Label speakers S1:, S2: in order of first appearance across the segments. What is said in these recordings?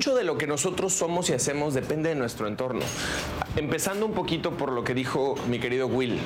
S1: mucho de lo que nosotros somos y hacemos depende de nuestro entorno. Empezando un poquito por lo que dijo mi querido Will,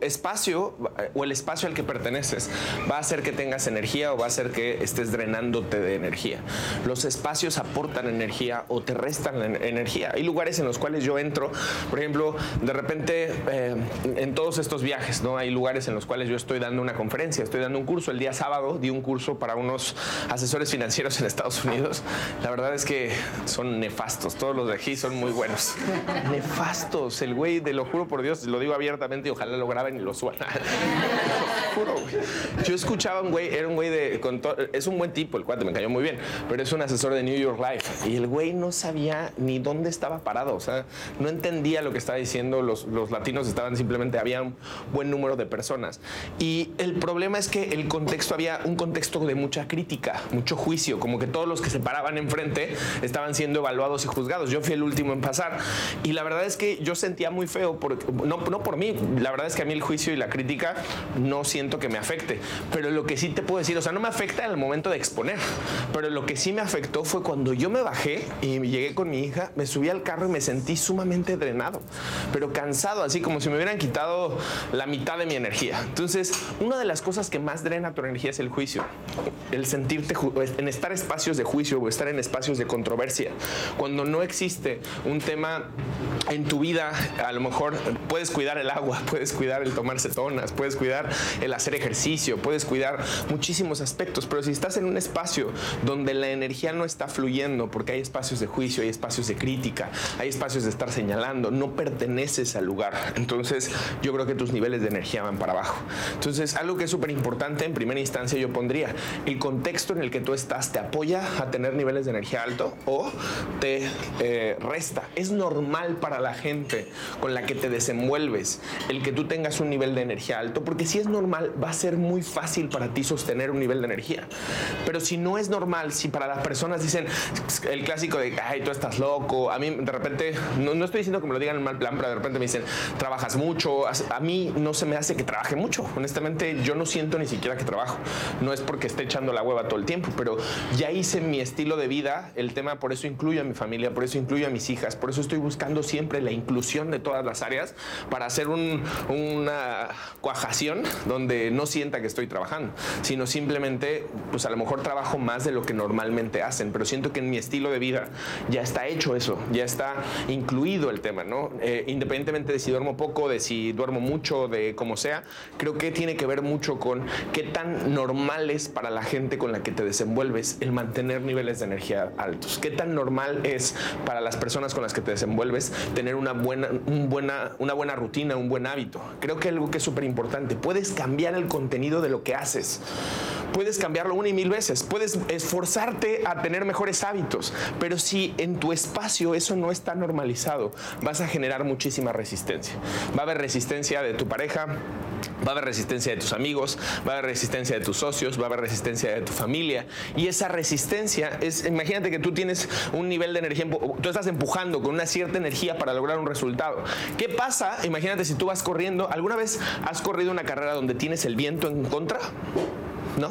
S1: espacio o el espacio al que perteneces va a hacer que tengas energía o va a hacer que estés drenándote de energía. Los espacios aportan energía o te restan energía. Hay lugares en los cuales yo entro, por ejemplo, de repente eh, en todos estos viajes, ¿no? Hay lugares en los cuales yo estoy dando una conferencia, estoy dando un curso. El día sábado di un curso para unos asesores financieros en Estados Unidos. La verdad es que son nefastos, todos los de aquí son muy buenos. Nefastos, el güey, de lo juro por Dios, lo digo abiertamente y ojalá lo graben y lo suban. juro, Yo escuchaba un güey, era un güey de. es un buen tipo, el cuate me cayó muy bien, pero es un asesor de New York Life. Y el güey no sabía ni dónde estaba parado, o sea, no entendía lo que estaba diciendo. Los, los latinos estaban simplemente, había un buen número de personas. Y el problema es que el contexto, había un contexto de mucha crítica, mucho juicio, como que todos los que se paraban enfrente estaban siendo evaluados y juzgados. Yo fui el último en pasar. Y la verdad es que yo sentía muy feo, no, no por mí, la verdad es que a mí el juicio y la crítica no siento que me afecte. Pero lo que sí te puedo decir, o sea, no me afecta en el momento de exponer, pero lo que sí me afectó fue cuando yo me bajé y llegué con mi hija, me subí al carro y me sentí sumamente drenado, pero cansado, así como si me hubieran quitado la mitad de mi energía. Entonces, una de las cosas que más drena tu energía es el juicio, el sentirte en estar espacios de juicio o estar en espacios de controversia. Cuando no existe un tema en tu vida, a lo mejor puedes cuidar el agua, puedes cuidar el tomar cetonas, puedes cuidar el hacer ejercicio, puedes cuidar muchísimos aspectos, pero si estás en un espacio donde la energía no está fluyendo, porque hay espacios de juicio, hay espacios de crítica, hay espacios de estar señalando, no perteneces al lugar. Entonces, yo creo que tus niveles de energía van para abajo. Entonces, algo que es súper importante en primera instancia yo pondría, el contexto en el que tú estás te apoya a tener niveles de energía alto o te eh, resta. Es normal para la gente con la que te desenvuelves el que tú tengas un nivel de energía alto, porque si es normal, va a ser muy fácil para ti sostener un nivel de energía. Pero si no es normal, si para las personas dicen el clásico de, ay, tú estás loco, a mí de repente, no, no estoy diciendo que me lo digan en mal plan, pero de repente me dicen, trabajas mucho, a mí no se me hace que trabaje mucho. Honestamente, yo no siento ni siquiera que trabajo. No es porque esté echando la hueva todo el tiempo, pero ya hice mi estilo de vida, el tema, por eso incluyo a mi familia, por eso incluyo a mis hijas, por eso estoy buscando siempre la inclusión de todas las áreas para hacer una cuajación donde no sienta que estoy trabajando, sino simplemente, pues a lo mejor trabajo más de lo que normalmente hacen, pero siento que en mi estilo de vida ya está hecho eso, ya está incluido el tema, ¿no? Eh, independientemente de si duermo poco, de si duermo mucho, de como sea, creo que tiene que ver mucho con qué tan normal es para la gente con la que te desenvuelves el mantener niveles de energía altos, qué tan normal es para las personas con las que te desenvuelves tener una buena, un buena, una buena rutina, un buen hábito. Creo que algo que es súper importante, puedes cambiar el contenido de lo que haces. Puedes cambiarlo una y mil veces, puedes esforzarte a tener mejores hábitos, pero si en tu espacio eso no está normalizado, vas a generar muchísima resistencia. Va a haber resistencia de tu pareja, va a haber resistencia de tus amigos, va a haber resistencia de tus socios, va a haber resistencia de tu familia. Y esa resistencia es, imagínate que tú tienes un nivel de energía, tú estás empujando con una cierta energía para lograr un resultado. ¿Qué pasa? Imagínate si tú vas corriendo, ¿alguna vez has corrido una carrera donde tienes el viento en contra? ¿No?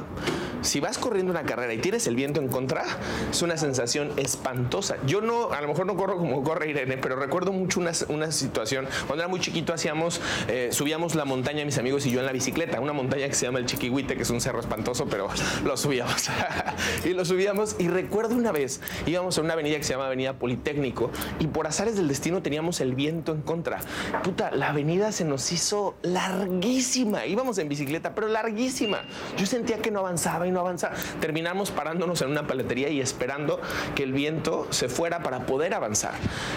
S1: Si vas corriendo una carrera y tienes el viento en contra, es una sensación espantosa. Yo no, a lo mejor no corro como corre Irene, pero recuerdo mucho una, una situación. Cuando era muy chiquito hacíamos, eh, subíamos la montaña mis amigos y yo en la bicicleta, una montaña que se llama el Chiquihuite, que es un cerro espantoso, pero lo subíamos. y lo subíamos y recuerdo una vez, íbamos a una avenida que se llama Avenida Politécnico y por azares del destino teníamos el viento en contra. Puta, la avenida se nos hizo larguísima. Íbamos en bicicleta, pero larguísima. Yo sentía que no avanzaba y no avanzar. Terminamos parándonos en una paletería y esperando que el viento se fuera para poder avanzar.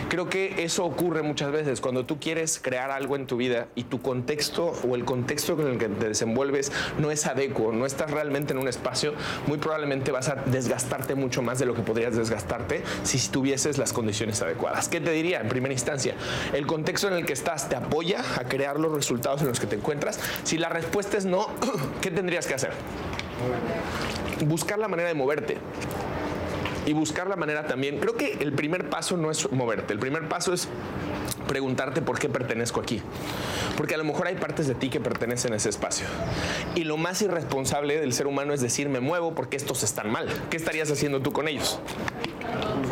S1: Creo que eso ocurre muchas veces cuando tú quieres crear algo en tu vida y tu contexto o el contexto con el que te desenvuelves no es adecuado, no estás realmente en un espacio, muy probablemente vas a desgastarte mucho más de lo que podrías desgastarte si tuvieses las condiciones adecuadas. ¿Qué te diría en primera instancia? El contexto en el que estás te apoya a crear los resultados en los que te encuentras. Si la respuesta es no, ¿qué tendrías que hacer? Buscar la manera de moverte. Y buscar la manera también. Creo que el primer paso no es moverte. El primer paso es preguntarte por qué pertenezco aquí. Porque a lo mejor hay partes de ti que pertenecen a ese espacio. Y lo más irresponsable del ser humano es decir, me muevo porque estos están mal. ¿Qué estarías haciendo tú con ellos?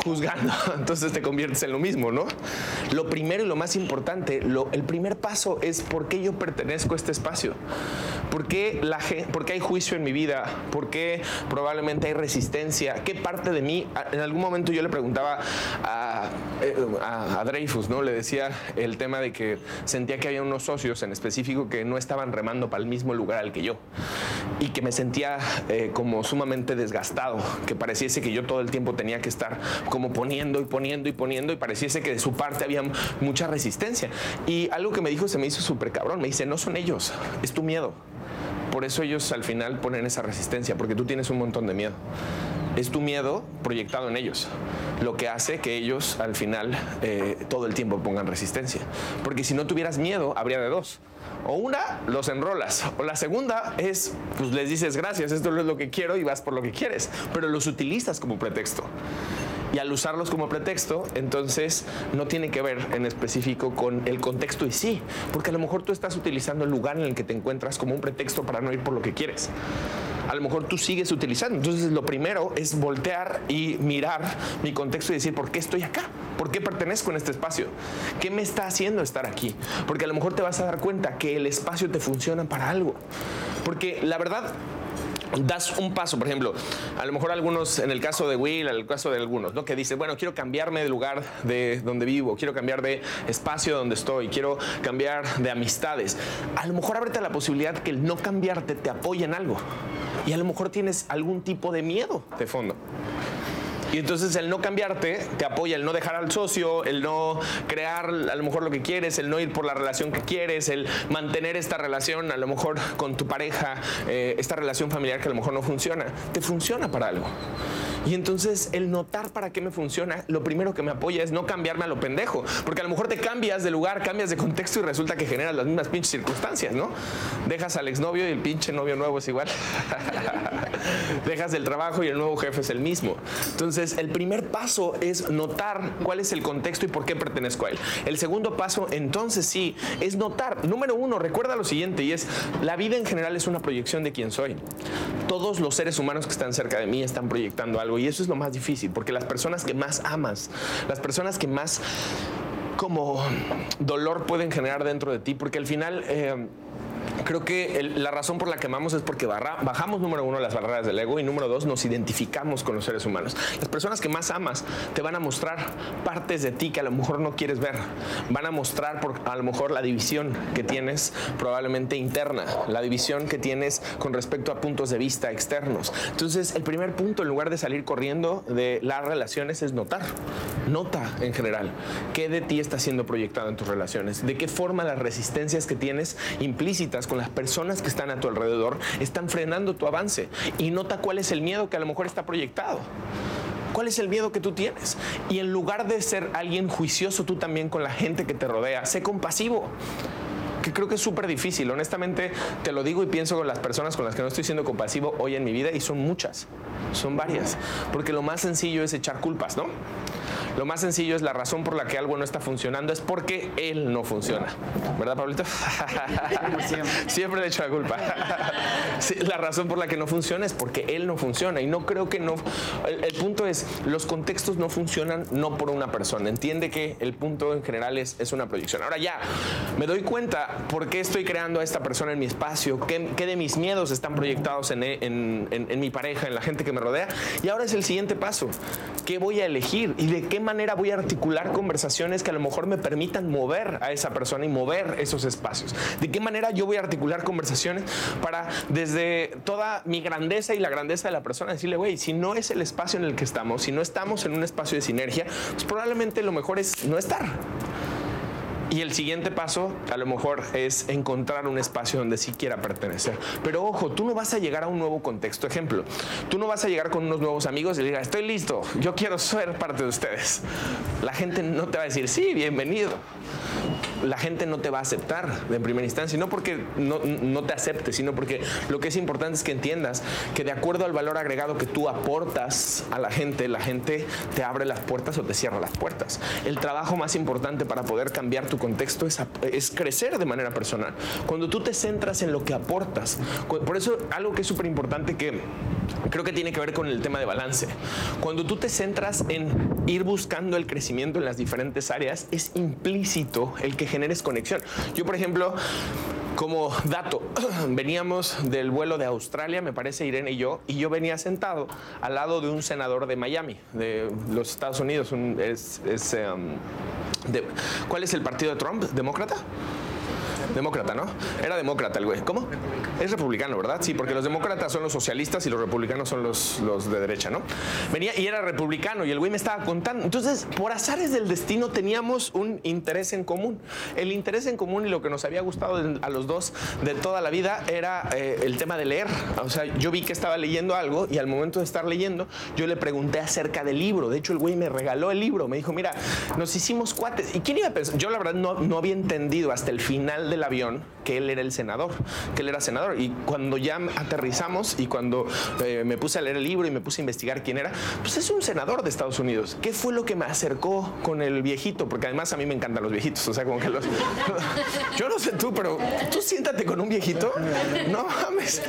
S1: juzgando, entonces te conviertes en lo mismo, ¿no? Lo primero y lo más importante, lo, el primer paso es por qué yo pertenezco a este espacio. ¿Por qué, la, ¿Por qué hay juicio en mi vida? ¿Por qué probablemente hay resistencia? ¿Qué parte de mí? En algún momento yo le preguntaba a, eh, a, a Dreyfus, ¿no? Le decía el tema de que sentía que había unos socios en específico que no estaban remando para el mismo lugar al que yo y que me sentía eh, como sumamente desgastado, que pareciese que yo todo el tiempo tenía que estar como poniendo y poniendo y poniendo y pareciese que de su parte había mucha resistencia. Y algo que me dijo se me hizo súper cabrón, me dice, no son ellos, es tu miedo. Por eso ellos al final ponen esa resistencia, porque tú tienes un montón de miedo. Es tu miedo proyectado en ellos, lo que hace que ellos al final eh, todo el tiempo pongan resistencia. Porque si no tuvieras miedo, habría de dos. O una, los enrolas. O la segunda es, pues les dices gracias, esto es lo que quiero y vas por lo que quieres. Pero los utilizas como pretexto. Y al usarlos como pretexto, entonces no tiene que ver en específico con el contexto y sí, porque a lo mejor tú estás utilizando el lugar en el que te encuentras como un pretexto para no ir por lo que quieres a lo mejor tú sigues utilizando. Entonces lo primero es voltear y mirar mi contexto y decir, ¿por qué estoy acá? ¿Por qué pertenezco en este espacio? ¿Qué me está haciendo estar aquí? Porque a lo mejor te vas a dar cuenta que el espacio te funciona para algo. Porque la verdad, das un paso, por ejemplo, a lo mejor algunos, en el caso de Will, en el caso de algunos, ¿no? que dice, bueno, quiero cambiarme de lugar de donde vivo, quiero cambiar de espacio donde estoy, quiero cambiar de amistades. A lo mejor ábrete la posibilidad que el no cambiarte te apoye en algo. Y a lo mejor tienes algún tipo de miedo de fondo. Y entonces el no cambiarte te apoya, el no dejar al socio, el no crear a lo mejor lo que quieres, el no ir por la relación que quieres, el mantener esta relación a lo mejor con tu pareja, eh, esta relación familiar que a lo mejor no funciona, te funciona para algo. Y entonces el notar para qué me funciona, lo primero que me apoya es no cambiarme a lo pendejo. Porque a lo mejor te cambias de lugar, cambias de contexto y resulta que generas las mismas pinches circunstancias, ¿no? Dejas al exnovio y el pinche novio nuevo es igual. Dejas el trabajo y el nuevo jefe es el mismo. Entonces el primer paso es notar cuál es el contexto y por qué pertenezco a él. El segundo paso, entonces sí, es notar. Número uno, recuerda lo siguiente y es, la vida en general es una proyección de quién soy. Todos los seres humanos que están cerca de mí están proyectando algo y eso es lo más difícil, porque las personas que más amas, las personas que más como dolor pueden generar dentro de ti, porque al final... Eh, creo que la razón por la que amamos es porque bajamos, número uno, las barreras del ego y número dos, nos identificamos con los seres humanos. Las personas que más amas te van a mostrar partes de ti que a lo mejor no quieres ver. Van a mostrar por, a lo mejor la división que tienes probablemente interna, la división que tienes con respecto a puntos de vista externos. Entonces, el primer punto, en lugar de salir corriendo de las relaciones, es notar. Nota en general qué de ti está siendo proyectado en tus relaciones, de qué forma las resistencias que tienes implícitas con las personas que están a tu alrededor están frenando tu avance. Y nota cuál es el miedo que a lo mejor está proyectado. ¿Cuál es el miedo que tú tienes? Y en lugar de ser alguien juicioso tú también con la gente que te rodea, sé compasivo que creo que es súper difícil. Honestamente, te lo digo y pienso con las personas con las que no estoy siendo compasivo hoy en mi vida y son muchas, son varias. Porque lo más sencillo es echar culpas, ¿no? Lo más sencillo es la razón por la que algo no está funcionando es porque él no funciona. ¿Verdad, Pablito? Siempre le echo la culpa. la razón por la que no funciona es porque él no funciona. Y no creo que no. El, punto es, los contextos no funcionan no por una persona. Entiende que el punto en general es, es una proyección. Ahora ya, me doy cuenta por qué estoy creando a esta persona en mi espacio, qué, de mis miedos están proyectados en, en mi pareja, en la gente que me rodea. Y ahora es el siguiente paso. ¿Qué voy a elegir? ¿Y de qué manera voy a articular conversaciones que a lo mejor me permitan mover a esa persona y mover esos espacios? ¿De qué manera yo voy a articular conversaciones para desde toda mi grandeza y la grandeza de la persona decirle, güey, si no es el espacio en el que estamos, si no estamos en un espacio de sinergia, pues probablemente lo mejor es no estar. Y el siguiente paso a lo mejor es encontrar un espacio donde sí quiera pertenecer. Pero ojo, tú no vas a llegar a un nuevo contexto. Ejemplo, tú no vas a llegar con unos nuevos amigos y digas, estoy listo, yo quiero ser parte de ustedes. La gente no te va a decir, sí, bienvenido la gente no te va a aceptar en primera instancia, no porque no, no, te acepte, sino porque lo que es importante es que entiendas que de acuerdo al valor agregado que tú aportas a la gente, la gente te abre las puertas o te cierra las puertas. El trabajo más importante para poder cambiar tu contexto es, es crecer de manera personal. Cuando tú te centras en lo que aportas, por eso algo que es súper importante que creo que tiene que ver con el tema de balance. Cuando tú te centras en ir buscando el crecimiento en las diferentes áreas, es implícito el que generes conexión. Yo, por ejemplo, como dato, veníamos del vuelo de Australia, me parece Irene y yo, y yo venía sentado al lado de un senador de Miami, de los Estados Unidos. es, em, ¿Cuál es el partido de Trump? ¿Demócrata? Demócrata, ¿no? Era demócrata el güey. ¿Cómo? Es republicano, ¿verdad? Sí, porque los demócratas son los socialistas y los republicanos son los, los de derecha, ¿no? Venía y era republicano y el güey me estaba contando. Entonces, por azares del destino teníamos un interés en común. El interés en común y lo que nos había gustado a los dos de toda la vida era eh, el tema de leer. O sea, yo vi que estaba leyendo algo y al momento de estar leyendo, yo le pregunté acerca del libro. De hecho, el güey me regaló el libro. Me dijo, mira, nos hicimos cuates. ¿Y quién iba a pensar? Yo la verdad no, no había entendido hasta el final del avión que él era el senador, que él era senador. Y cuando ya aterrizamos y cuando eh, me puse a leer el libro y me puse a investigar quién era, pues es un senador de Estados Unidos. ¿Qué fue lo que me acercó con el viejito? Porque además a mí me encantan los viejitos, o sea, como que los... Yo no sé tú, pero tú siéntate con un viejito, no mames,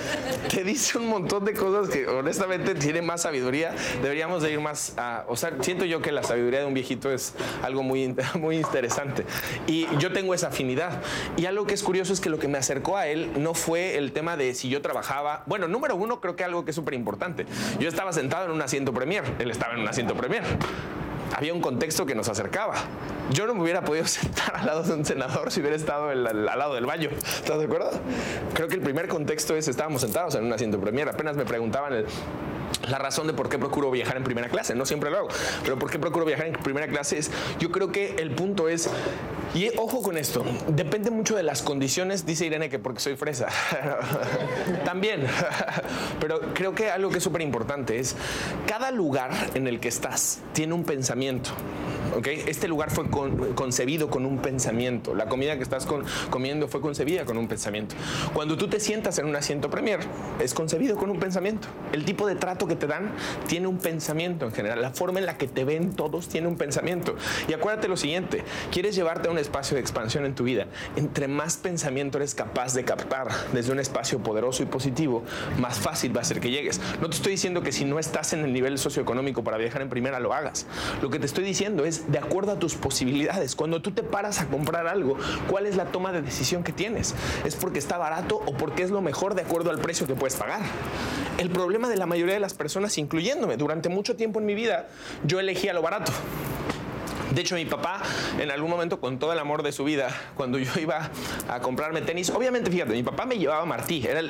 S1: te dice un montón de cosas que honestamente tiene más sabiduría. Deberíamos de ir más a... O sea, siento yo que la sabiduría de un viejito es algo muy, muy interesante. Y yo tengo esa afinidad. Y algo que es curioso es que lo que me acercó a él no fue el tema de si yo trabajaba. Bueno, número uno, creo que algo que es súper importante. Yo estaba sentado en un asiento premier, él estaba en un asiento premier. Había un contexto que nos acercaba. Yo no me hubiera podido sentar al lado de un senador si hubiera estado al, al lado del baño. ¿Estás de acuerdo? Creo que el primer contexto es estábamos sentados en un asiento premier. Apenas me preguntaban el, la razón de por qué procuro viajar en primera clase. No siempre lo hago, pero por qué procuro viajar en primera clase es, yo creo que el punto es, y ojo con esto, depende mucho de las condiciones, dice Irene que porque soy fresa. También, pero creo que algo que es súper importante es, cada lugar en el que estás tiene un pensamiento. Este lugar fue concebido con un pensamiento. La comida que estás comiendo fue concebida con un pensamiento. Cuando tú te sientas en un asiento premier, es concebido con un pensamiento. El tipo de trato que te dan tiene un pensamiento en general. La forma en la que te ven todos tiene un pensamiento. Y acuérdate lo siguiente, quieres llevarte a un espacio de expansión en tu vida. Entre más pensamiento eres capaz de captar desde un espacio poderoso y positivo, más fácil va a ser que llegues. No te estoy diciendo que si no estás en el nivel socioeconómico para viajar en primera lo hagas. Lo que te estoy diciendo es de acuerdo a tus posibilidades. Cuando tú te paras a comprar algo, ¿cuál es la toma de decisión que tienes? ¿Es porque está barato o porque es lo mejor de acuerdo al precio que puedes pagar? El problema de la mayoría de las personas, incluyéndome, durante mucho tiempo en mi vida, yo elegía lo barato. De hecho, mi papá, en algún momento, con todo el amor de su vida, cuando yo iba a comprarme tenis, obviamente, fíjate, mi papá me llevaba a Martí. Era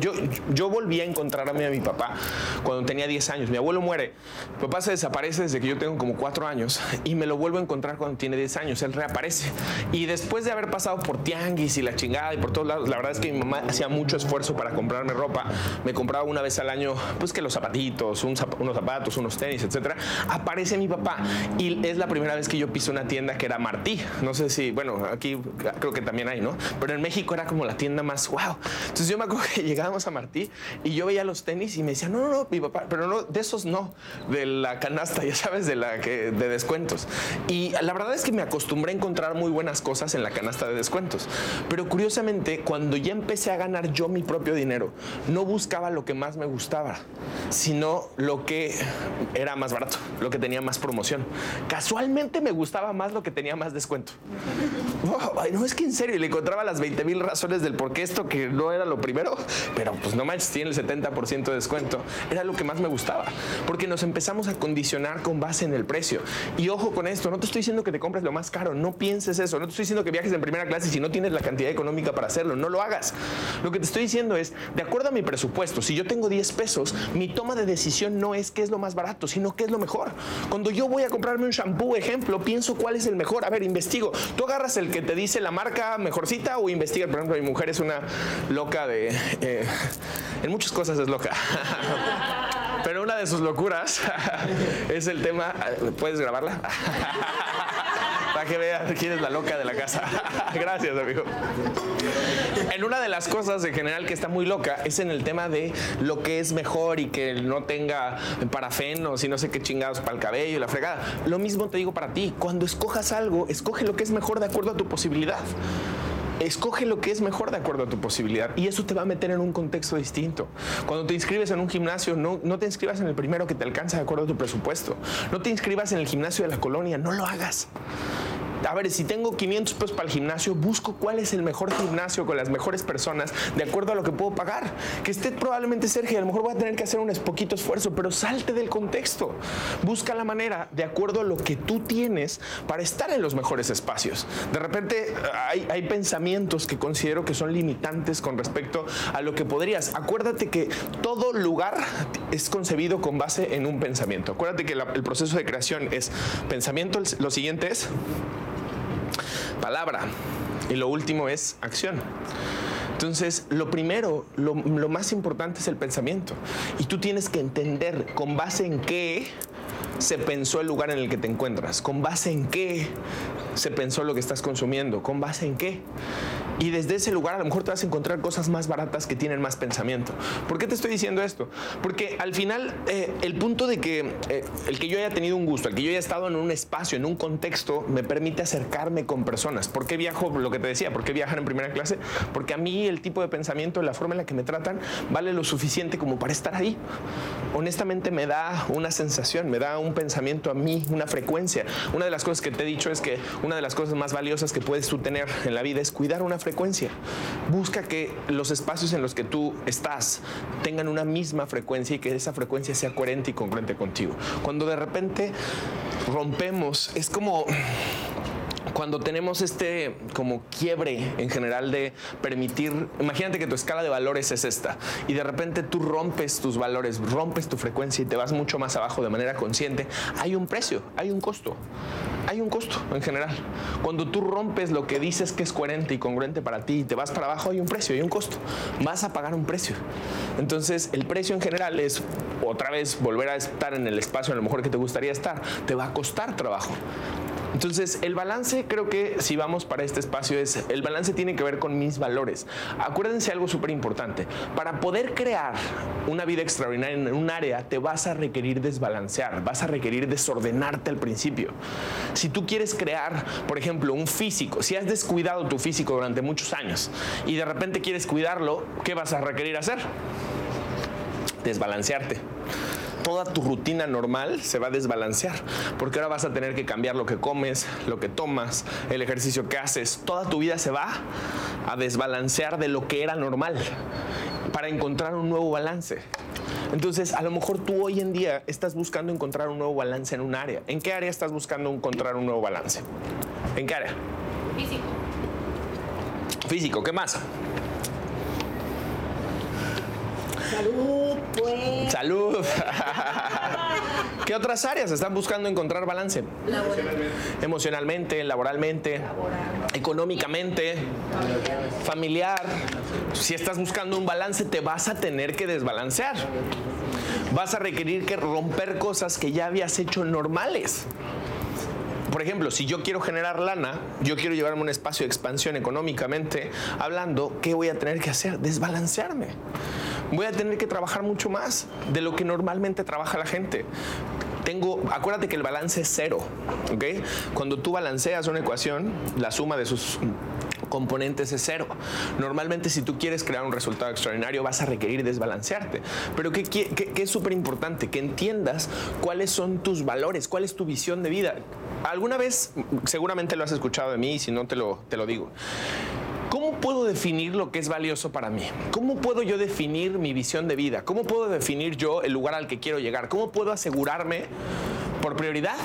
S1: yo, yo volví a encontrarme a mi papá cuando tenía 10 años. Mi abuelo muere. Mi papá se desaparece desde que yo tengo como 4 años y me lo vuelvo a encontrar cuando tiene 10 años. Él reaparece. Y después de haber pasado por tianguis y la chingada y por todos lados, la verdad es que mi mamá hacía mucho esfuerzo para comprarme ropa. Me compraba una vez al año, pues que los zapatitos, unos zapatos, unos tenis, etcétera. Aparece mi papá y es la primera vez que yo piso una tienda que era Martí. No sé si, bueno, aquí creo que también hay, ¿no? Pero en México era como la tienda más wow. Entonces yo me acuerdo que llegábamos a Martí y yo veía los tenis y me decía, no, no, no, mi papá, pero no, de esos no, de la canasta, ya sabes, de la que, de descuentos. Y la verdad es que me acostumbré a encontrar muy buenas cosas en la canasta de descuentos. Pero curiosamente, cuando ya empecé a ganar yo mi propio dinero, no buscaba lo que más me gustaba, sino lo que era más barato, lo que tenía más promoción. Casualmente me gustaba más lo que tenía más descuento. no es que en serio, le encontraba las 20 mil razones del por qué esto que no era lo primero, pero pues no manches, tiene el 70% de descuento. Era lo que más me gustaba, porque nos empezamos a condicionar con base en el precio. Y ojo con esto, no te estoy diciendo que te compres lo más caro, no pienses eso, no te estoy diciendo que viajes en primera clase si no tienes la cantidad económica para hacerlo, no lo hagas. Lo que te estoy diciendo es, de acuerdo a mi presupuesto, si yo tengo 10 pesos, mi toma de decisión no es qué es lo más barato, sino qué es lo mejor. Cuando yo voy a comprarme un shampoo, ejemplo, lo pienso cuál es el mejor. A ver, investigo. Tú agarras el que te dice la marca mejorcita o investigas. Por ejemplo, mi mujer es una loca de. Eh, en muchas cosas es loca. Pero una de sus locuras es el tema. ¿Puedes grabarla? Para que veas quién es la loca de la casa. Gracias, amigo. En una de las cosas en general que está muy loca es en el tema de lo que es mejor y que no tenga parafenos y no sé qué chingados para el cabello y la fregada. Lo mismo te digo para ti. Cuando escojas algo, escoge lo que es mejor de acuerdo a tu posibilidad. Escoge lo que es mejor de acuerdo a tu posibilidad y eso te va a meter en un contexto distinto. Cuando te inscribes en un gimnasio, no, no te inscribas en el primero que te alcanza de acuerdo a tu presupuesto. No te inscribas en el gimnasio de la colonia, no lo hagas a ver, si tengo 500 pesos para el gimnasio, busco cuál es el mejor gimnasio con las mejores personas de acuerdo a lo que puedo pagar. Que esté probablemente Sergio, a lo mejor voy a tener que hacer un poquito esfuerzo, pero salte del contexto. Busca la manera de acuerdo a lo que tú tienes para estar en los mejores espacios. De repente hay, hay pensamientos que considero que son limitantes con respecto a lo que podrías. Acuérdate que todo lugar es concebido con base en un pensamiento. Acuérdate que el proceso de creación es pensamiento, lo siguiente es palabra. Y lo último es acción. Entonces, lo primero, lo, más importante es el pensamiento. Y tú tienes que entender con base en qué se pensó el lugar en el que te encuentras, con base en qué se pensó lo que estás consumiendo, con base en qué. Y desde ese lugar a lo mejor te vas a encontrar cosas más baratas que tienen más pensamiento. ¿Por qué te estoy diciendo esto? Porque al final eh, el punto de que eh, el que yo haya tenido un gusto, el que yo haya estado en un espacio, en un contexto, me permite acercarme con personas. ¿Por qué viajo? Lo que te decía, ¿por qué viajar en primera clase? Porque a mí el tipo de pensamiento, la forma en la que me tratan, vale lo suficiente como para estar ahí. Honestamente me da una sensación, me da un pensamiento a mí, una frecuencia. Una de las cosas que te he dicho es que una de las cosas más valiosas que puedes tú tener en la vida es cuidar una frecuencia frecuencia. Busca que los espacios en los que tú estás tengan una misma frecuencia y que esa frecuencia sea coherente y congruente contigo. Cuando de repente rompemos, es como cuando tenemos este como quiebre en general de permitir, imagínate que tu escala de valores es esta y de repente tú rompes tus valores, rompes tu frecuencia y te vas mucho más abajo de manera consciente, hay un precio, hay un costo hay un costo en general. Cuando tú rompes lo que dices que es coherente y congruente para ti y te vas para abajo, hay un precio, hay un costo. Vas a pagar un precio. Entonces, el precio en general es otra vez volver a estar en el espacio a lo mejor que te gustaría estar. Te va a costar trabajo. Entonces, el balance, creo que si vamos para este espacio, es el balance tiene que ver con mis valores. Acuérdense algo súper importante. Para poder crear una vida extraordinaria en un área, te vas a requerir desbalancear, vas a requerir desordenarte al principio. Si tú quieres crear, por ejemplo, un físico, si has descuidado tu físico durante muchos años y de repente quieres cuidarlo, ¿qué vas a requerir hacer? Desbalancearte toda tu rutina normal se va a desbalancear, porque ahora vas a tener que cambiar lo que comes, lo que tomas, el ejercicio que haces, toda tu vida se va a desbalancear de lo que era normal para encontrar un nuevo balance. Entonces, a lo mejor tú hoy en día estás buscando encontrar un nuevo balance en un área. ¿En qué área estás buscando encontrar un nuevo balance? ¿En qué área?
S2: Físico.
S1: Físico, ¿qué más?
S2: Salud, pues.
S1: Salud. ¿Qué otras áreas están buscando encontrar balance?
S2: Laboralmente.
S1: Emocionalmente, laboralmente, económicamente, familiar. Si estás buscando un balance, te vas a tener que desbalancear. Vas a requerir que romper cosas que ya habías hecho normales por ejemplo, si yo quiero generar lana, yo quiero llevarme un espacio de expansión económicamente hablando, ¿qué voy a tener que hacer? Desbalancearme. Voy a tener que trabajar mucho más de lo que normalmente trabaja la gente tengo, acuérdate que el balance es cero, ¿ok? Cuando tú balanceas una ecuación, la suma de sus componentes es cero. Normalmente si tú quieres crear un resultado extraordinario vas a requerir desbalancearte. Pero ¿qué, es súper importante? Que entiendas cuáles son tus valores, cuál es tu visión de vida. Alguna vez, seguramente lo has escuchado de mí si no te lo, te lo digo. ¿Cómo puedo definir lo que es valioso para mí? ¿Cómo puedo yo definir mi visión de vida? ¿Cómo puedo definir yo el lugar al que quiero llegar? ¿Cómo puedo asegurarme por prioridad?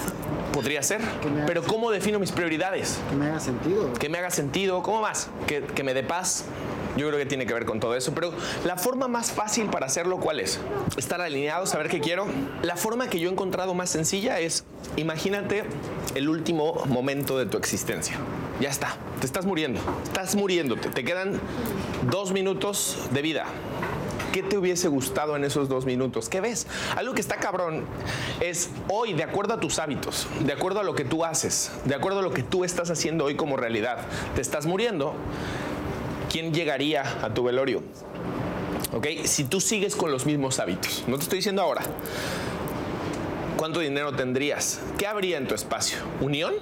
S1: Podría ser. Pero ¿cómo defino mis prioridades?
S3: Que me haga sentido.
S1: Que me haga sentido. ¿Cómo más? Que, que me dé paz. Yo creo que tiene que ver con todo eso. Pero la forma más fácil para hacerlo, ¿cuál es? Estar alineado, saber qué quiero. La forma que yo he encontrado más sencilla es, imagínate el último momento de tu existencia. Ya está, te estás muriendo, estás muriéndote, te quedan dos minutos de vida. ¿Qué te hubiese gustado en esos dos minutos? ¿Qué ves? Algo que está cabrón es hoy, de acuerdo a tus hábitos, de acuerdo a lo que tú haces, de acuerdo a lo que tú estás haciendo hoy como realidad, te estás muriendo. ¿Quién llegaría a tu velorio? ¿Ok? Si tú sigues con los mismos hábitos, no te estoy diciendo ahora. ¿Cuánto dinero tendrías? ¿Qué habría en tu espacio? ¿Unión?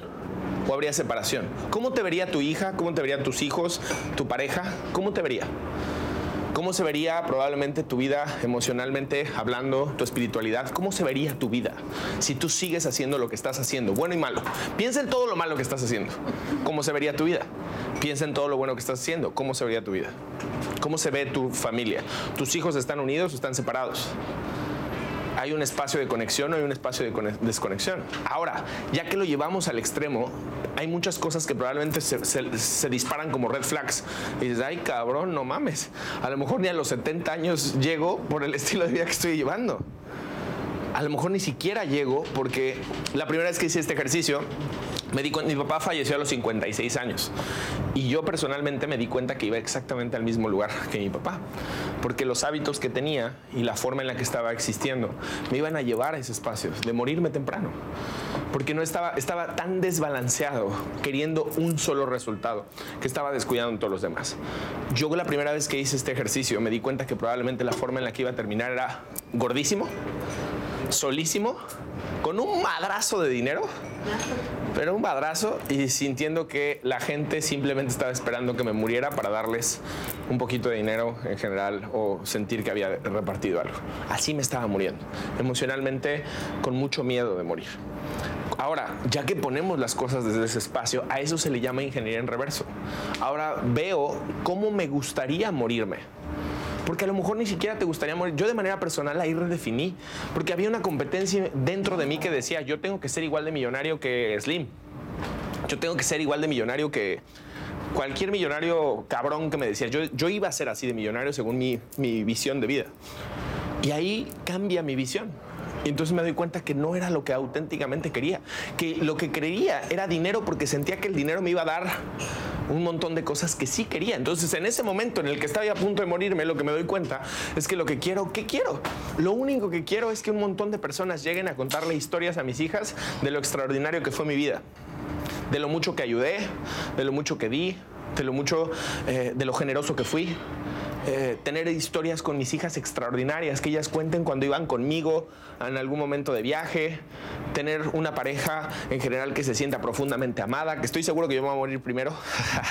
S1: O habría separación? ¿Cómo te vería tu hija? ¿Cómo te verían tus hijos? ¿Tu pareja? ¿Cómo te vería? ¿Cómo se vería probablemente tu vida emocionalmente hablando, tu espiritualidad? ¿Cómo se vería tu vida si tú sigues haciendo lo que estás haciendo, bueno y malo? Piensa en todo lo malo que estás haciendo. ¿Cómo se vería tu vida? Piensa en todo lo bueno que estás haciendo. ¿Cómo se vería tu vida? ¿Cómo se ve tu familia? ¿Tus hijos están unidos o están separados? Hay un espacio de conexión o hay un espacio de desconexión. Ahora, ya que lo llevamos al extremo, hay muchas cosas que probablemente se, disparan como red flags. Y dices, ay cabrón, no mames. A lo mejor ni a los 70 años llego por el estilo de vida que estoy llevando. A lo mejor ni siquiera llego porque la primera vez que hice este ejercicio, me di mi papá falleció a los 56 años y yo personalmente me di cuenta que iba exactamente al mismo lugar que mi papá, porque los hábitos que tenía y la forma en la que estaba existiendo me iban a llevar a ese espacio de morirme temprano, porque no estaba, estaba tan desbalanceado queriendo un solo resultado que estaba descuidando en todos los demás. Yo la primera vez que hice este ejercicio me di cuenta que probablemente la forma en la que iba a terminar era gordísimo, solísimo, con un madrazo de dinero pero un madrazo y sintiendo que la gente simplemente estaba esperando que me muriera para darles un poquito de dinero en general o sentir que había repartido algo. Así me estaba muriendo, emocionalmente con mucho miedo de morir. Ahora, ya que ponemos las cosas desde ese espacio, a eso se le llama ingeniería en reverso. Ahora veo cómo me gustaría morirme porque a lo mejor ni siquiera te gustaría morir. Yo de manera personal ahí redefiní, porque había una competencia dentro de mí que decía, yo tengo que ser igual de millonario que Slim. Yo tengo que ser igual de millonario que cualquier millonario cabrón que me decía. Yo, yo iba a ser así de millonario según mi, mi visión de vida. Y ahí cambia mi visión. Y entonces me doy cuenta que no era lo que auténticamente quería, que lo que quería era dinero porque sentía que el dinero me iba a dar un montón de cosas que sí quería. Entonces en ese momento en el que estaba a punto de morirme, lo que me doy cuenta es que lo que quiero, ¿qué quiero? Lo único que quiero es que un montón de personas lleguen a contarle historias a mis hijas de lo extraordinario que fue mi vida, de lo mucho que ayudé, de lo mucho que di, de lo mucho, eh, de lo generoso que fui, eh, tener historias con mis hijas extraordinarias, que ellas cuenten cuando iban conmigo en algún momento de viaje, tener una pareja en general que se sienta profundamente amada, que estoy seguro que yo me voy a morir primero,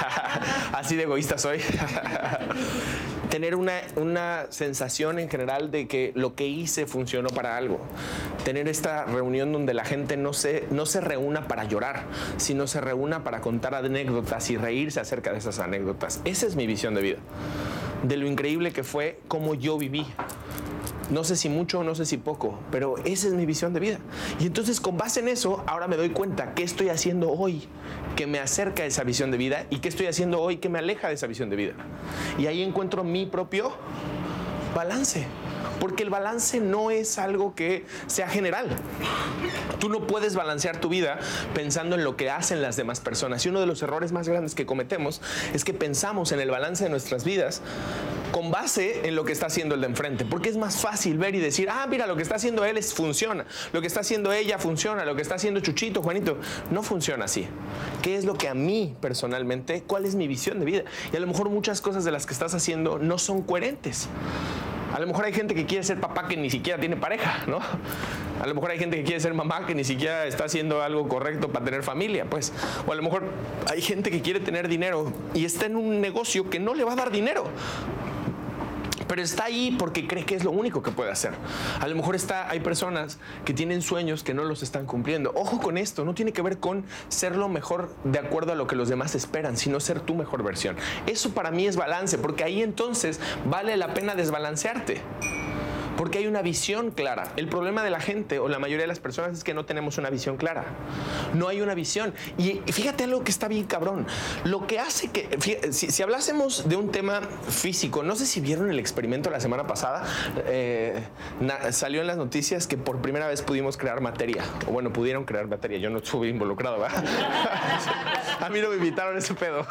S1: así de egoísta soy. tener una, una, sensación en general de que lo que hice funcionó para algo. Tener esta reunión donde la gente no se, no se reúna para llorar, sino se reúna para contar anécdotas y reírse acerca de esas anécdotas. Esa es mi visión de vida de lo increíble que fue cómo yo viví. No sé si mucho, no sé si poco, pero esa es mi visión de vida. Y entonces con base en eso, ahora me doy cuenta qué estoy haciendo hoy que me acerca a esa visión de vida y qué estoy haciendo hoy que me aleja de esa visión de vida. Y ahí encuentro mi propio balance. Porque el balance no es algo que sea general. Tú no puedes balancear tu vida pensando en lo que hacen las demás personas. Y uno de los errores más grandes que cometemos es que pensamos en el balance de nuestras vidas con base en lo que está haciendo el de enfrente. Porque es más fácil ver y decir, ah, mira, lo que está haciendo él es, funciona. Lo que está haciendo ella funciona. Lo que está haciendo Chuchito, Juanito, no funciona así. ¿Qué es lo que a mí personalmente, cuál es mi visión de vida? Y a lo mejor muchas cosas de las que estás haciendo no son coherentes. A lo mejor hay gente que quiere ser papá que ni siquiera tiene pareja, ¿no? A lo mejor hay gente que quiere ser mamá que ni siquiera está haciendo algo correcto para tener familia, pues. O a lo mejor hay gente que quiere tener dinero y está en un negocio que no le va a dar dinero pero está ahí porque cree que es lo único que puede hacer. A lo mejor está, hay personas que tienen sueños que no los están cumpliendo. Ojo con esto, no tiene que ver con ser lo mejor de acuerdo a lo que los demás esperan, sino ser tu mejor versión. Eso para mí es balance, porque ahí entonces vale la pena desbalancearte porque hay una visión clara. El problema de la gente o la mayoría de las personas es que no tenemos una visión clara. No hay una visión. Y fíjate algo que está bien cabrón. Lo que hace que, si, hablásemos de un tema físico, no sé si vieron el experimento la semana pasada, eh, salió en las noticias que por primera vez pudimos crear materia. O bueno, pudieron crear materia. Yo no estuve involucrado, ¿verdad? A mí no me invitaron ese pedo.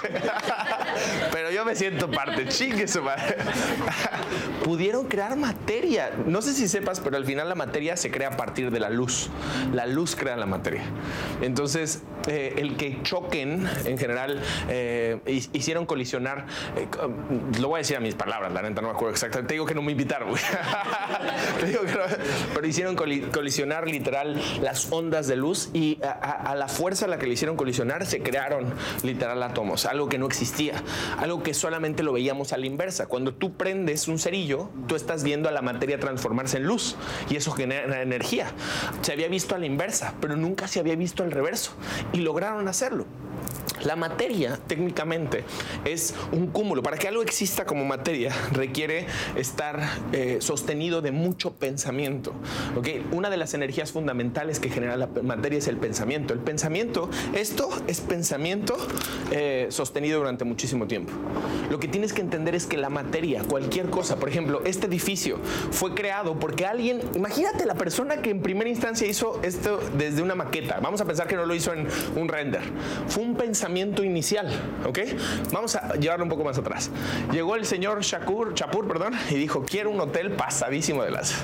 S1: Pero yo me siento parte. Chingue su madre. Pudieron crear materia no sé si sepas, pero al final la materia se crea a partir de la luz. La luz crea la materia. Entonces, eh, el que choquen, en general, eh, hicieron colisionar, eh, lo voy a decir a mis palabras, la neta no me acuerdo exactamente, te digo que no me invitaron, te digo que no, pero hicieron colisionar literal las ondas de luz y a, la fuerza a la que le hicieron colisionar se crearon literal átomos, algo que no existía, algo que solamente lo veíamos a la inversa. Cuando tú prendes un cerillo, tú estás viendo a la materia transformarse en luz y eso genera energía. Se había visto a la inversa, pero nunca se había visto al reverso y lograron hacerlo. La materia, técnicamente, es un cúmulo. Para que algo exista como materia, requiere estar eh, sostenido de mucho pensamiento. ¿okay? Una de las energías fundamentales que genera la materia es el pensamiento. El pensamiento, esto es pensamiento eh, sostenido durante muchísimo tiempo. Lo que tienes que entender es que la materia, cualquier cosa, por ejemplo, este edificio fue creado porque alguien, imagínate la persona que en primera instancia hizo esto desde una maqueta. Vamos a pensar que no lo hizo en un render. Fue un pensamiento inicial, ¿ok? Vamos a llevarlo un poco más atrás. Llegó el señor Shakur, Chapur, perdón, y dijo, quiero un hotel pasadísimo de lanza.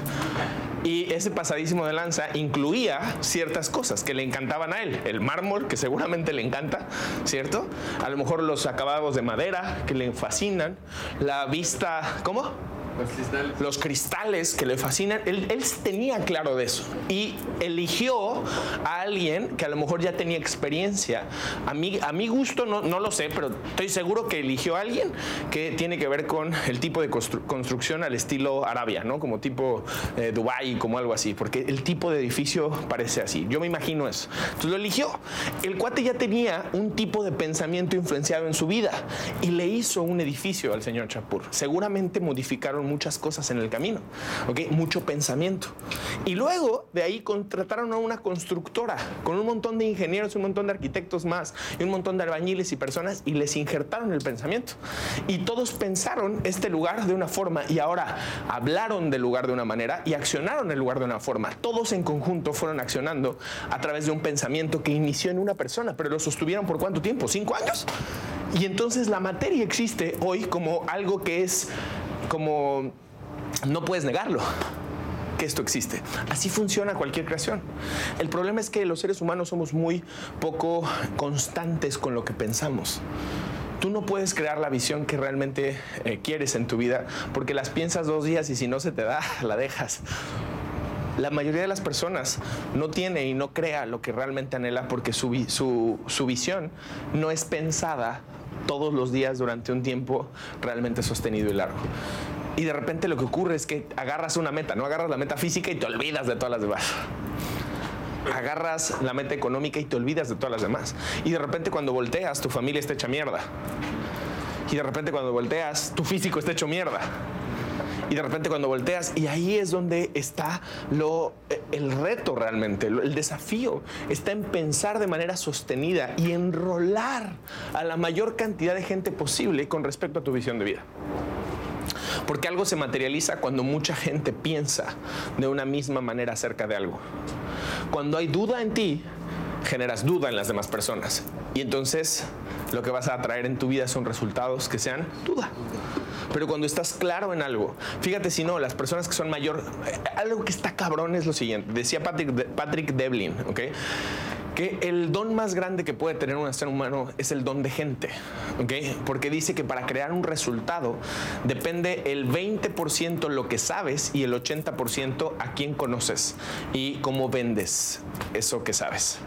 S1: Y ese pasadísimo de lanza incluía ciertas cosas que le encantaban a él. El mármol, que seguramente le encanta, ¿cierto? A lo mejor los acabados de madera, que le fascinan. La vista, ¿cómo?
S3: Los cristales.
S1: Los cristales que le fascinan. Él, tenía claro de eso. Y eligió a alguien que a lo mejor ya tenía experiencia. A mi, a mi gusto no, no lo sé, pero estoy seguro que eligió a alguien que tiene que ver con el tipo de construcción al estilo Arabia, ¿no? Como tipo eh, Dubai, como algo así. Porque el tipo de edificio parece así. Yo me imagino eso. Entonces lo eligió. El cuate ya tenía un tipo de pensamiento influenciado en su vida y le hizo un edificio al señor Chapur. Seguramente modificaron muchas cosas en el camino, ¿ok? Mucho pensamiento. Y luego de ahí contrataron a una constructora con un montón de ingenieros, un montón de arquitectos más, y un montón de albañiles y personas, y les injertaron el pensamiento. Y todos pensaron este lugar de una forma, y ahora hablaron del lugar de una manera y accionaron el lugar de una forma. Todos en conjunto fueron accionando a través de un pensamiento que inició en una persona, pero lo sostuvieron por cuánto tiempo? ¿Cinco años? Y entonces la materia existe hoy como algo que es como no puedes negarlo que esto existe. Así funciona cualquier creación. El problema es que los seres humanos somos muy poco constantes con lo que pensamos. Tú no puedes crear la visión que realmente eh, quieres en tu vida porque las piensas dos días y si no se te da, la dejas. La mayoría de las personas no tiene y no crea lo que realmente anhela porque su, su, su visión no es pensada todos los días durante un tiempo realmente sostenido y largo. Y de repente lo que ocurre es que agarras una meta, no agarras la meta física y te olvidas de todas las demás. Agarras la meta económica y te olvidas de todas las demás. Y de repente cuando volteas, tu familia está hecha mierda. Y de repente cuando volteas, tu físico está hecho mierda y de repente cuando volteas, y ahí es donde está lo, eh, el reto realmente, el desafío, está en pensar de manera sostenida y enrolar a la mayor cantidad de gente posible con respecto a tu visión de vida. Porque algo se materializa cuando mucha gente piensa de una misma manera acerca de algo. Cuando hay duda en ti, generas duda en las demás personas. Y entonces lo que vas a atraer en tu vida son resultados que sean duda. Pero cuando estás claro en algo, fíjate si no, las personas que son mayor, eh, algo que está cabrón es lo siguiente. Decía Patrick, Patrick Devlin, ¿ok? Que el don más grande que puede tener un ser humano es el don de gente, ¿ok? Porque dice que para crear un resultado depende el 20% lo que sabes y el 80% a quién conoces y cómo vendes eso que sabes.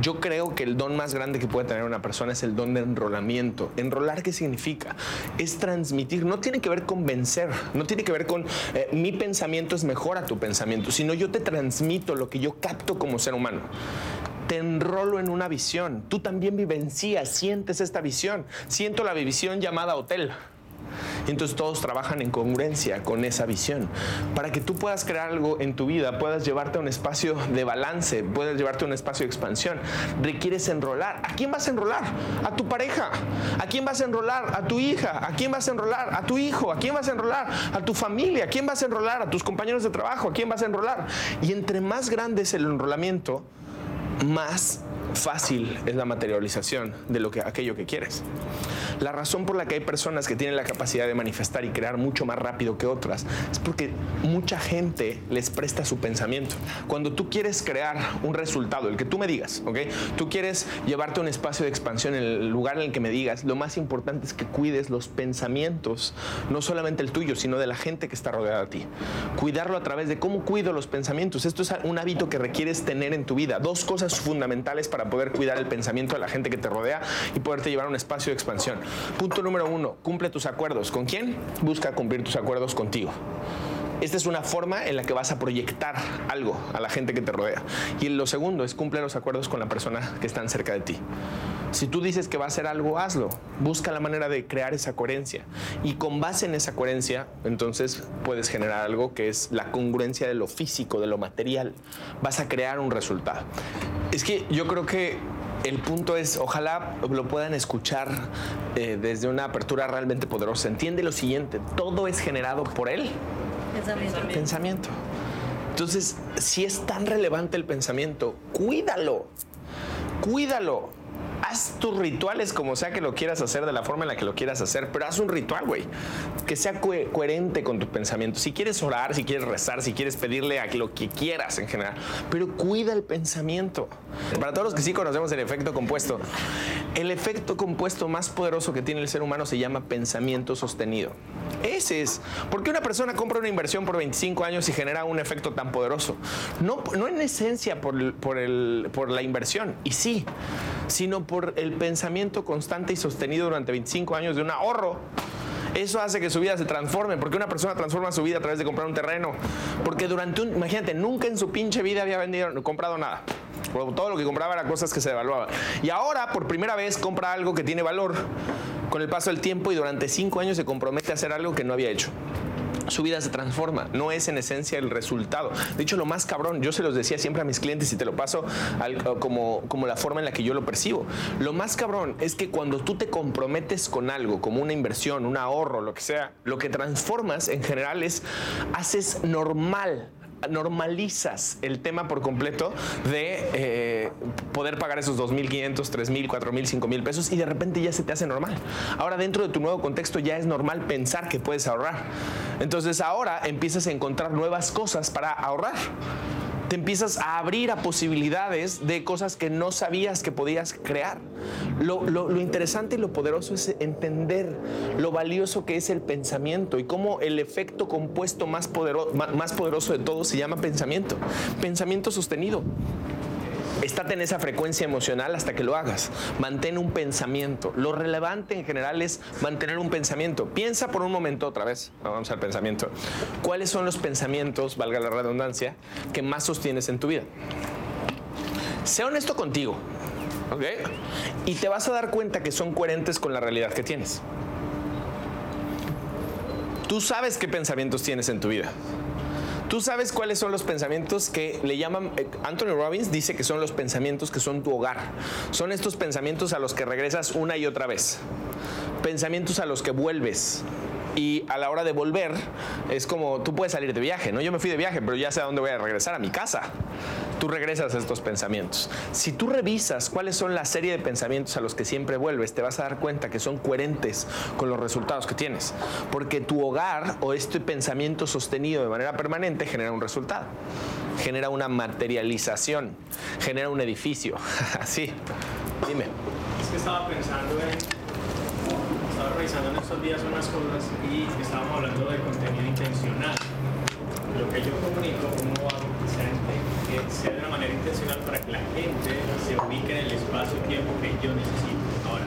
S1: Yo creo que el don más grande que puede tener una persona es el don de enrolamiento. ¿Enrolar qué significa? Es transmitir, no tiene que ver con vencer, no tiene que ver con eh, mi pensamiento es mejor a tu pensamiento, sino yo te transmito lo que yo capto como ser humano te enrolo en una visión. Tú también vivencias, sientes esta visión. Siento la visión llamada hotel. Y entonces todos trabajan en congruencia con esa visión. Para que tú puedas crear algo en tu vida, puedas llevarte a un espacio de balance, puedas llevarte a un espacio de expansión, requieres enrolar. ¿A quién vas a enrolar? A tu pareja. ¿A quién vas a enrolar? A tu hija. ¿A quién vas a enrolar? A tu hijo. ¿A quién vas a enrolar? A tu familia. ¿A quién vas a enrolar? A tus compañeros de trabajo. ¿A quién vas a enrolar? Y entre más grande es el enrolamiento, más fácil es la materialización de lo que, aquello que quieres. La razón por la que hay personas que tienen la capacidad de manifestar y crear mucho más rápido que otras es porque mucha gente les presta su pensamiento. Cuando tú quieres crear un resultado, el que tú me digas, ¿ok? Tú quieres llevarte un espacio de expansión en el lugar en el que me digas, lo más importante es que cuides los pensamientos, no solamente el tuyo, sino de la gente que está rodeada de ti. Cuidarlo a través de cómo cuido los pensamientos. Esto es un hábito que requieres tener en tu vida. Dos cosas fundamentales para poder cuidar el pensamiento de la gente que te rodea y poderte llevar a un espacio de expansión. Punto número uno, cumple tus acuerdos. ¿Con quién? Busca cumplir tus acuerdos contigo. Esta es una forma en la que vas a proyectar algo a la gente que te rodea. Y lo segundo es cumple los acuerdos con la persona que está cerca de ti. Si tú dices que va a hacer algo, hazlo. Busca la manera de crear esa coherencia. Y con base en esa coherencia, entonces puedes generar algo que es la congruencia de lo físico, de lo material. Vas a crear un resultado. Es que yo creo que el punto es, ojalá lo puedan escuchar eh, desde una apertura realmente poderosa. Entiende lo siguiente, todo es generado por él.
S3: Pensamiento.
S1: Pensamiento. Entonces, si es tan relevante el pensamiento, cuídalo. Cuídalo haz tus rituales como sea que lo quieras hacer, de la forma en la que lo quieras hacer, pero haz un ritual, güey, que sea coherente con tus pensamientos. Si quieres orar, si quieres rezar, si quieres pedirle a lo que quieras en general, pero cuida el pensamiento. Para todos los que sí conocemos el efecto compuesto, el efecto compuesto más poderoso que tiene el ser humano se llama pensamiento sostenido. Ese es. ¿Por qué una persona compra una inversión por 25 años y genera un efecto tan poderoso? No, no en esencia por, por, el, por la inversión, y sí, sino por el pensamiento constante y sostenido durante 25 años de un ahorro. Eso hace que su vida se transforme, porque una persona transforma su vida a través de comprar un terreno. Porque durante un, imagínate, nunca en su pinche vida había vendido, comprado nada. Todo lo que compraba era cosas que se devaluaban. Y ahora, por primera vez, compra algo que tiene valor con el paso del tiempo y durante cinco años se compromete a hacer algo que no había hecho su vida se transforma, no es en esencia el resultado. De hecho, lo más cabrón, yo se los decía siempre a mis clientes y te lo paso como, como la forma en la que yo lo percibo. Lo más cabrón es que cuando tú te comprometes con algo, como una inversión, un ahorro, lo que sea, lo que transformas en general es, haces normal normalizas el tema por completo de eh, poder pagar esos 2.500, 3.000, 4.000, 5.000 pesos y de repente ya se te hace normal. Ahora dentro de tu nuevo contexto ya es normal pensar que puedes ahorrar. Entonces ahora empiezas a encontrar nuevas cosas para ahorrar te empiezas a abrir a posibilidades de cosas que no sabías que podías crear. Lo, interesante y lo poderoso es entender lo valioso que es el pensamiento y cómo el efecto compuesto más, más poderoso de todo se llama pensamiento. Pensamiento sostenido. Estate en esa frecuencia emocional hasta que lo hagas. Mantén un pensamiento. Lo relevante en general es mantener un pensamiento. Piensa por un momento otra vez. Vamos al pensamiento. ¿Cuáles son los pensamientos, valga la redundancia, que más sostienes en tu vida? Sé honesto contigo. ¿Ok? Y te vas a dar cuenta que son coherentes con la realidad que tienes. Tú sabes qué pensamientos tienes en tu vida. Tú sabes cuáles son los pensamientos que le llaman, eh, Anthony Robbins dice que son los pensamientos que son tu hogar. Son estos pensamientos a los que regresas una y otra vez. Pensamientos a los que vuelves y a la hora de volver es como tú puedes salir de viaje, ¿no? Yo me fui de viaje, pero ya sé a dónde voy a regresar, a mi casa. Tú regresas a estos pensamientos. Si tú revisas cuáles son la serie de pensamientos a los que siempre vuelves, te vas a dar cuenta que son coherentes con los resultados que tienes. Porque tu hogar o este pensamiento sostenido de manera permanente genera un resultado. Genera una materialización, genera un edificio. Así. Dime.
S4: Es que estaba pensando en estaba revisando en estos días unas cosas y estábamos hablando de contenido intencional. Lo que yo comunico, cómo que sea, que sea de una manera intencional para que la gente se ubique en el espacio-tiempo que yo necesito. Ahora,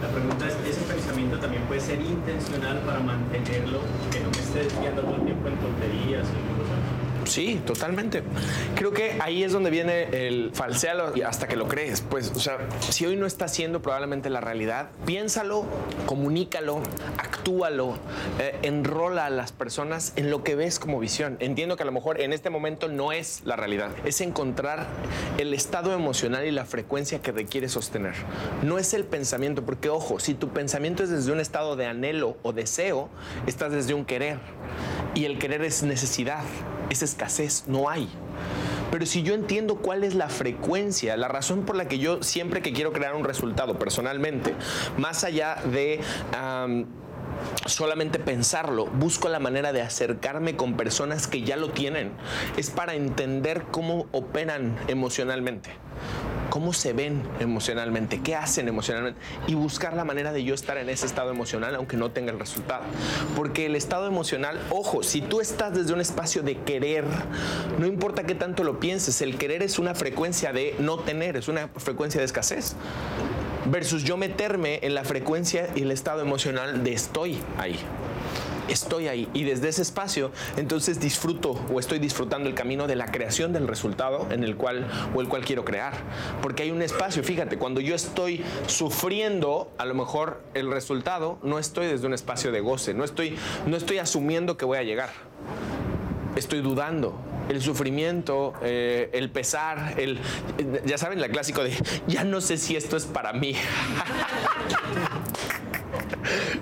S4: la pregunta es, ¿ese pensamiento también puede ser intencional para mantenerlo, que no me esté desviando todo el tiempo en tonterías y cosas?
S1: Sí, totalmente. Creo que ahí es donde viene el falsealo hasta que lo crees. Pues, o sea, si hoy no está siendo probablemente la realidad, piénsalo, comunícalo, actúalo, eh, enrola a las personas en lo que ves como visión. Entiendo que a lo mejor en este momento no es la realidad, es encontrar el estado emocional y la frecuencia que requiere sostener. No es el pensamiento, porque ojo, si tu pensamiento es desde un estado de anhelo o deseo, estás desde un querer. Y el querer es necesidad es escasez, no hay. Pero si yo entiendo cuál es la frecuencia, la razón por la que yo siempre que quiero crear un resultado personalmente, más allá de... am, solamente pensarlo, busco la manera de acercarme con personas que ya lo tienen. Es para entender cómo operan emocionalmente, cómo se ven emocionalmente, qué hacen emocionalmente y buscar la manera de yo estar en ese estado emocional aunque no tenga el resultado. Porque el estado emocional, ojo, si tú estás desde un espacio de querer, no importa qué tanto lo pienses, el querer es una frecuencia de no tener, es una frecuencia de escasez versus yo meterme en la frecuencia y el estado emocional de estoy ahí. Estoy ahí y desde ese espacio entonces disfruto o estoy disfrutando el camino de la creación del resultado en el cual o el cual quiero crear. Porque hay un espacio, fíjate, cuando yo estoy sufriendo, a lo mejor el resultado no estoy desde un espacio de goce, no estoy no estoy asumiendo que voy a llegar. Estoy dudando, el sufrimiento, eh, el pesar, el, ya saben, la clásico de, ya no sé si esto es para mí.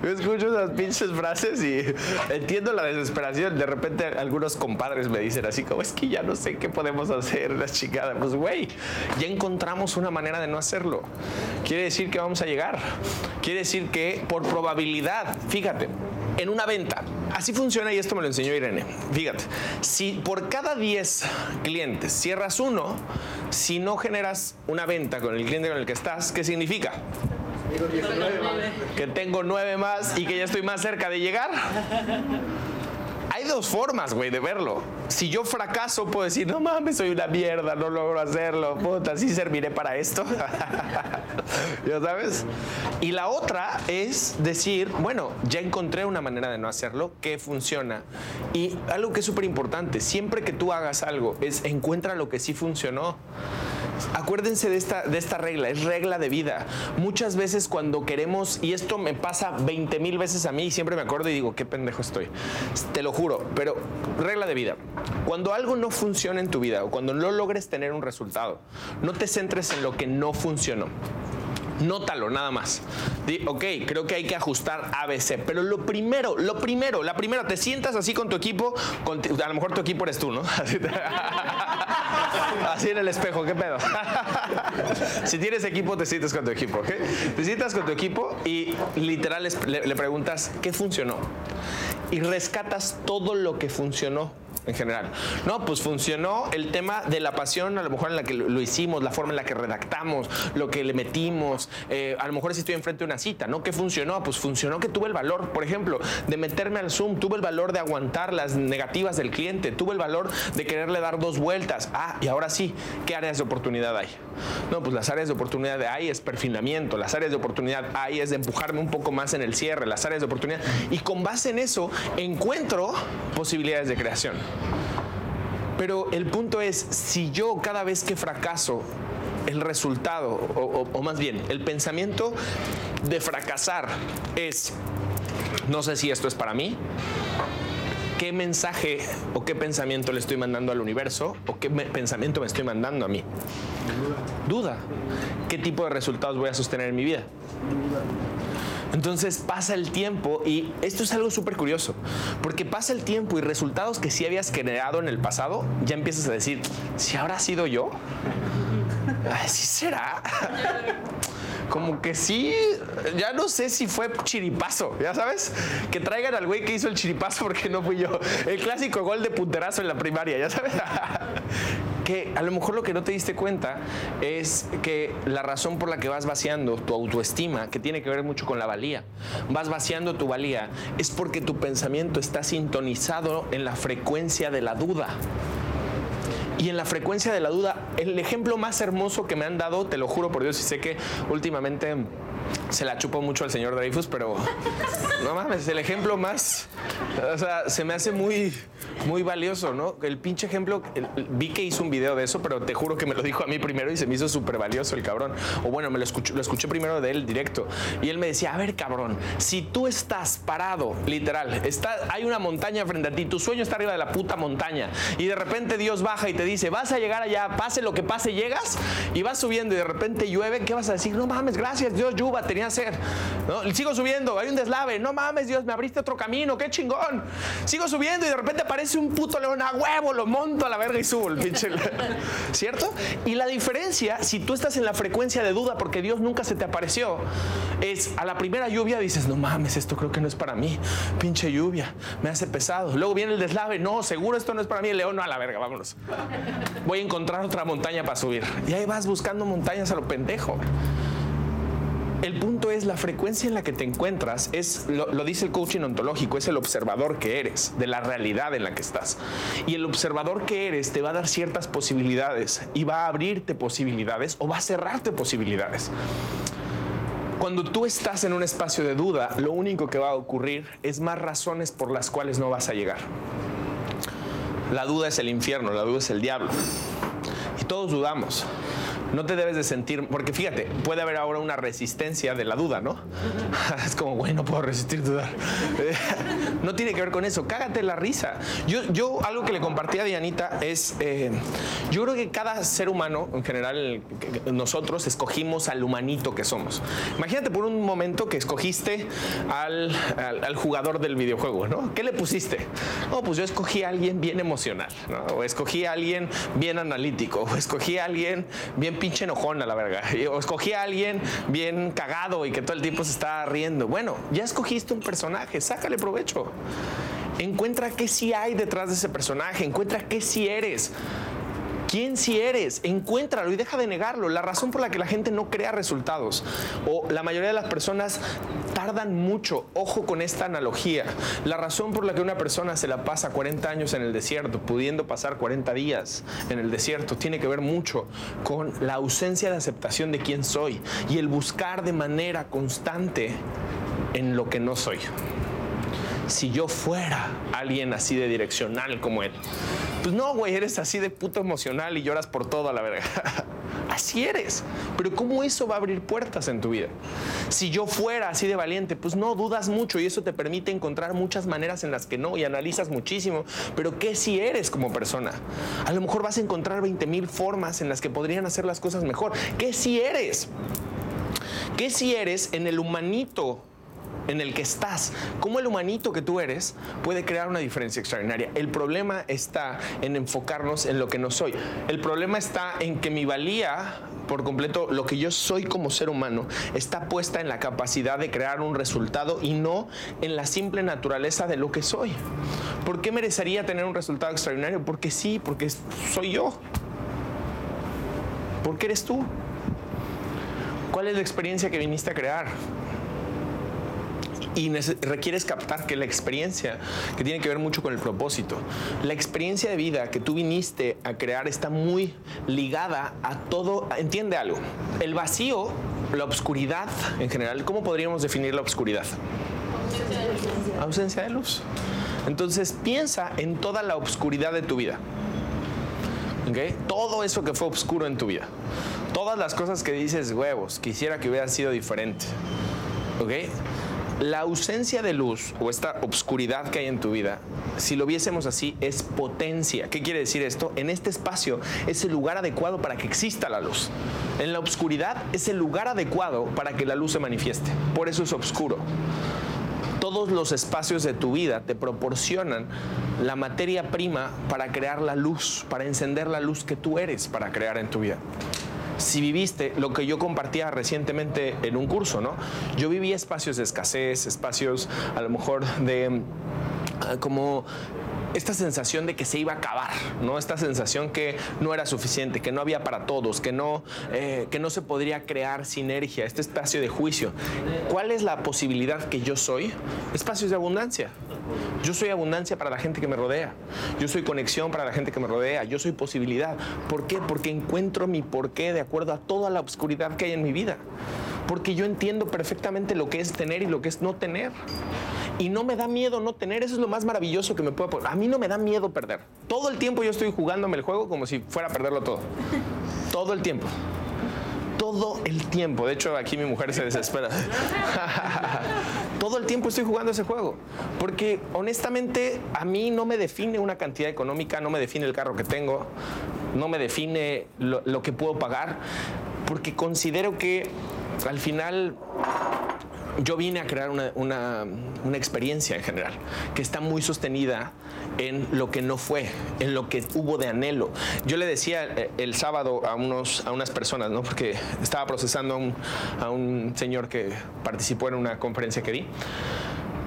S1: Yo escucho esas pinches frases y entiendo la desesperación. De repente algunos compadres me dicen así como, es que ya no sé qué podemos hacer, la chingada. Pues güey, ya encontramos una manera de no hacerlo. Quiere decir que vamos a llegar. Quiere decir que por probabilidad, fíjate, en una venta, así funciona y esto me lo enseñó Irene. Fíjate, si por cada 10 clientes cierras uno, si no generas una venta con el cliente con el que estás, ¿qué significa? Que tengo nueve más y que ya estoy más cerca de llegar. Hay dos formas, güey, de verlo. Si yo fracaso, puedo decir, no mames, soy una mierda, no logro hacerlo, puta, sí serviré para esto. ¿Ya sabes? Y la otra es decir, bueno, ya encontré una manera de no hacerlo que funciona. Y algo que es súper importante, siempre que tú hagas algo, es encuentra lo que sí funcionó. Acuérdense de esta, de esta regla, es regla de vida. Muchas veces cuando queremos, y esto me pasa 20 mil veces a mí, y siempre me acuerdo y digo, qué pendejo estoy. Te lo juro, pero regla de vida. Cuando algo no funciona en tu vida o cuando no logres tener un resultado, no te centres en lo que no funcionó. Nótalo nada más. Di, ok, creo que hay que ajustar ABC. Pero lo primero, lo primero, la primera, te sientas así con tu equipo, con a lo mejor tu equipo eres tú, ¿no? Así, en el espejo, ¿qué pedo? si tienes equipo, te sientas con tu equipo, ¿ok? Te sientas con tu equipo y literal le preguntas, ¿qué funcionó? Y rescatas todo lo que funcionó en general. No, pues funcionó el tema de la pasión, a lo mejor en la que lo hicimos, la forma en la que redactamos, lo que le metimos. eh, a lo mejor si estoy enfrente de una cita, ¿no? ¿Qué funcionó? Pues funcionó que tuve el valor, por ejemplo, de meterme al Zoom, tuve el valor de aguantar las negativas del cliente, tuve el valor de quererle dar dos vueltas. Ah, y ahora sí, ¿qué áreas de oportunidad hay? No, pues las áreas de oportunidad hay es perfilamiento, las áreas de oportunidad hay es de empujarme un poco más en el cierre, las áreas de oportunidad. Y con base en eso encuentro posibilidades de creación. Pero el punto es, si yo cada vez que fracaso, el resultado, o, más bien, el pensamiento de fracasar es, no sé si esto es para mí, ¿qué mensaje o qué pensamiento le estoy mandando al universo o qué pensamiento me estoy mandando a mí? Duda. ¿Qué tipo de resultados voy a sostener en mi vida? Entonces pasa el tiempo y esto es algo súper curioso, porque pasa el tiempo y resultados que sí habías generado en el pasado, ya empiezas a decir, si habrá sido yo, Ay, sí será. Como que sí, ya no sé si fue chiripazo, ya sabes, que traigan al güey que hizo el chiripazo porque no fui yo. El clásico gol de punterazo en la primaria, ya sabes. Que a lo mejor lo que no te diste cuenta es que la razón por la que vas vaciando tu autoestima, que tiene que ver mucho con la valía, vas vaciando tu valía, es porque tu pensamiento está sintonizado en la frecuencia de la duda. Y en la frecuencia de la duda, el ejemplo más hermoso que me han dado, te lo juro por Dios, y sé que últimamente se la chupó mucho al señor Dreyfus, pero no mames, el ejemplo más, o sea, se me hace muy, muy valioso, ¿no? El pinche ejemplo, vi que hizo un video de eso, pero te juro que me lo dijo a mí primero y se me hizo súper valioso el cabrón. O bueno, me lo escuché, lo escuché primero de él directo. Y él me decía, a ver, cabrón, si tú estás parado, literal, está, hay una montaña frente a ti, tu sueño está arriba de la puta montaña, y de repente Dios baja y te dice, vas a llegar allá, pase lo que pase, llegas, y vas subiendo y de repente llueve, ¿qué vas a decir? No mames, gracias, Dios, tenía sed. ¿No? Sigo subiendo, hay un deslave, no mames, Dios, me abriste otro camino, qué chingón. Sigo subiendo y de repente aparece un puto león a huevo, lo monto a la verga y subo el pinche león. ¿Cierto? Y la diferencia, si tú estás en la frecuencia de duda porque Dios nunca se te apareció, es a la primera lluvia dices, no mames, esto creo que no es para mí. Pinche lluvia, me hace pesado. Luego viene el deslave, no, seguro esto no es para mí. El león, no, a la verga, vámonos. Voy a encontrar otra montaña para subir. Y ahí vas buscando montañas a lo pendejo. El punto es la frecuencia en la que te encuentras, es lo, lo, dice el coaching ontológico, es el observador que eres, de la realidad en la que estás. Y el observador que eres te va a dar ciertas posibilidades y va a abrirte posibilidades o va a cerrarte posibilidades. Cuando tú estás en un espacio de duda, lo único que va a ocurrir es más razones por las cuales no vas a llegar. La duda es el infierno, la duda es el diablo. Y todos dudamos no te debes de sentir, porque fíjate, puede haber ahora una resistencia de la duda, ¿no? Es como, güey, no puedo resistir dudar. No tiene que ver con eso, cágate la risa. Yo, yo algo que le compartí a Dianita es, eh, yo creo que cada ser humano, en general, nosotros escogimos al humanito que somos. Imagínate por un momento que escogiste al, al, jugador del videojuego, ¿no? ¿Qué le pusiste? No, pues yo escogí a alguien bien emocional, ¿no? O escogí a alguien bien analítico, o escogí a alguien bien pinche enojón a la verga. O escogí a alguien bien cagado y que todo el tiempo se está riendo. Bueno, ya escogiste un personaje, sácale provecho. Encuentra qué sí hay detrás de ese personaje, encuentra qué sí eres. ¿Quién si eres? Encuéntralo y deja de negarlo. La razón por la que la gente no crea resultados o la mayoría de las personas tardan mucho, ojo con esta analogía. La razón por la que una persona se la pasa 40 años en el desierto, pudiendo pasar 40 días en el desierto, tiene que ver mucho con la ausencia de aceptación de quién soy y el buscar de manera constante en lo que no soy si yo fuera alguien así de direccional como él. Pues no, güey, eres así de puto emocional y lloras por todo a la verga. Así eres. Pero ¿cómo eso va a abrir puertas en tu vida? Si yo fuera así de valiente, pues no, dudas mucho y eso te permite encontrar muchas maneras en las que no y analizas muchísimo. Pero ¿qué si eres como persona? A lo mejor vas a encontrar 20 mil formas en las que podrían hacer las cosas mejor. ¿Qué si eres? ¿Qué si eres en el humanito en el que estás, cómo el humanito que tú eres puede crear una diferencia extraordinaria. El problema está en enfocarnos en lo que no soy. El problema está en que mi valía por completo, lo que yo soy como ser humano, está puesta en la capacidad de crear un resultado y no en la simple naturaleza de lo que soy. ¿Por qué merecería tener un resultado extraordinario? Porque sí, porque soy yo. Porque eres tú. ¿Cuál es la experiencia que viniste a crear? Y requieres captar que la experiencia, que tiene que ver mucho con el propósito, la experiencia de vida que tú viniste a crear está muy ligada a todo, entiende algo, el vacío, la obscuridad en general, ¿cómo podríamos definir la obscuridad? Ausencia de luz. Entonces piensa en toda la obscuridad de tu vida. ¿Okay? Todo eso que fue oscuro en tu vida. Todas las cosas que dices, huevos, quisiera que hubiera sido diferente. ¿Ok? La ausencia de luz o esta obscuridad que hay en tu vida, si lo viésemos así, es potencia. ¿Qué quiere decir esto? En este espacio es el lugar adecuado para que exista la luz. En la obscuridad es el lugar adecuado para que la luz se manifieste. Por eso es oscuro. Todos los espacios de tu vida te proporcionan la materia prima para crear la luz, para encender la luz que tú eres para crear en tu vida si viviste lo que yo compartía recientemente en un curso, ¿no? Yo viví espacios de escasez, espacios a lo mejor de ah, como esta sensación de que se iba a acabar, ¿no? Esta sensación que no era suficiente, que no había para todos, que no, eh, que no se podría crear sinergia, este espacio de juicio. ¿Cuál es la posibilidad que yo soy? Espacios de abundancia. Yo soy abundancia para la gente que me rodea. Yo soy conexión para la gente que me rodea. Yo soy posibilidad. ¿Por qué? Porque encuentro mi porqué de acuerdo a toda la oscuridad que hay en mi vida. Porque yo entiendo perfectamente lo que es tener y lo que es no tener. Y no me da miedo no tener. Eso es lo más maravilloso que me puede poner. A mí no me da miedo perder. Todo el tiempo yo estoy jugándome el juego como si fuera a perderlo todo. Todo el tiempo todo el tiempo. De hecho, aquí mi mujer se desespera. todo el tiempo estoy jugando ese juego. Porque honestamente a mí no me define una cantidad económica, no me define el carro que tengo, no me define lo, lo que puedo pagar. Porque considero que al final yo vine a crear una, una, una, experiencia en general, que está muy sostenida en lo que no fue, en lo que hubo de anhelo. Yo le decía eh, el sábado a, unos, a unas personas, ¿no? porque estaba procesando a un, a un señor que participó en una conferencia que di.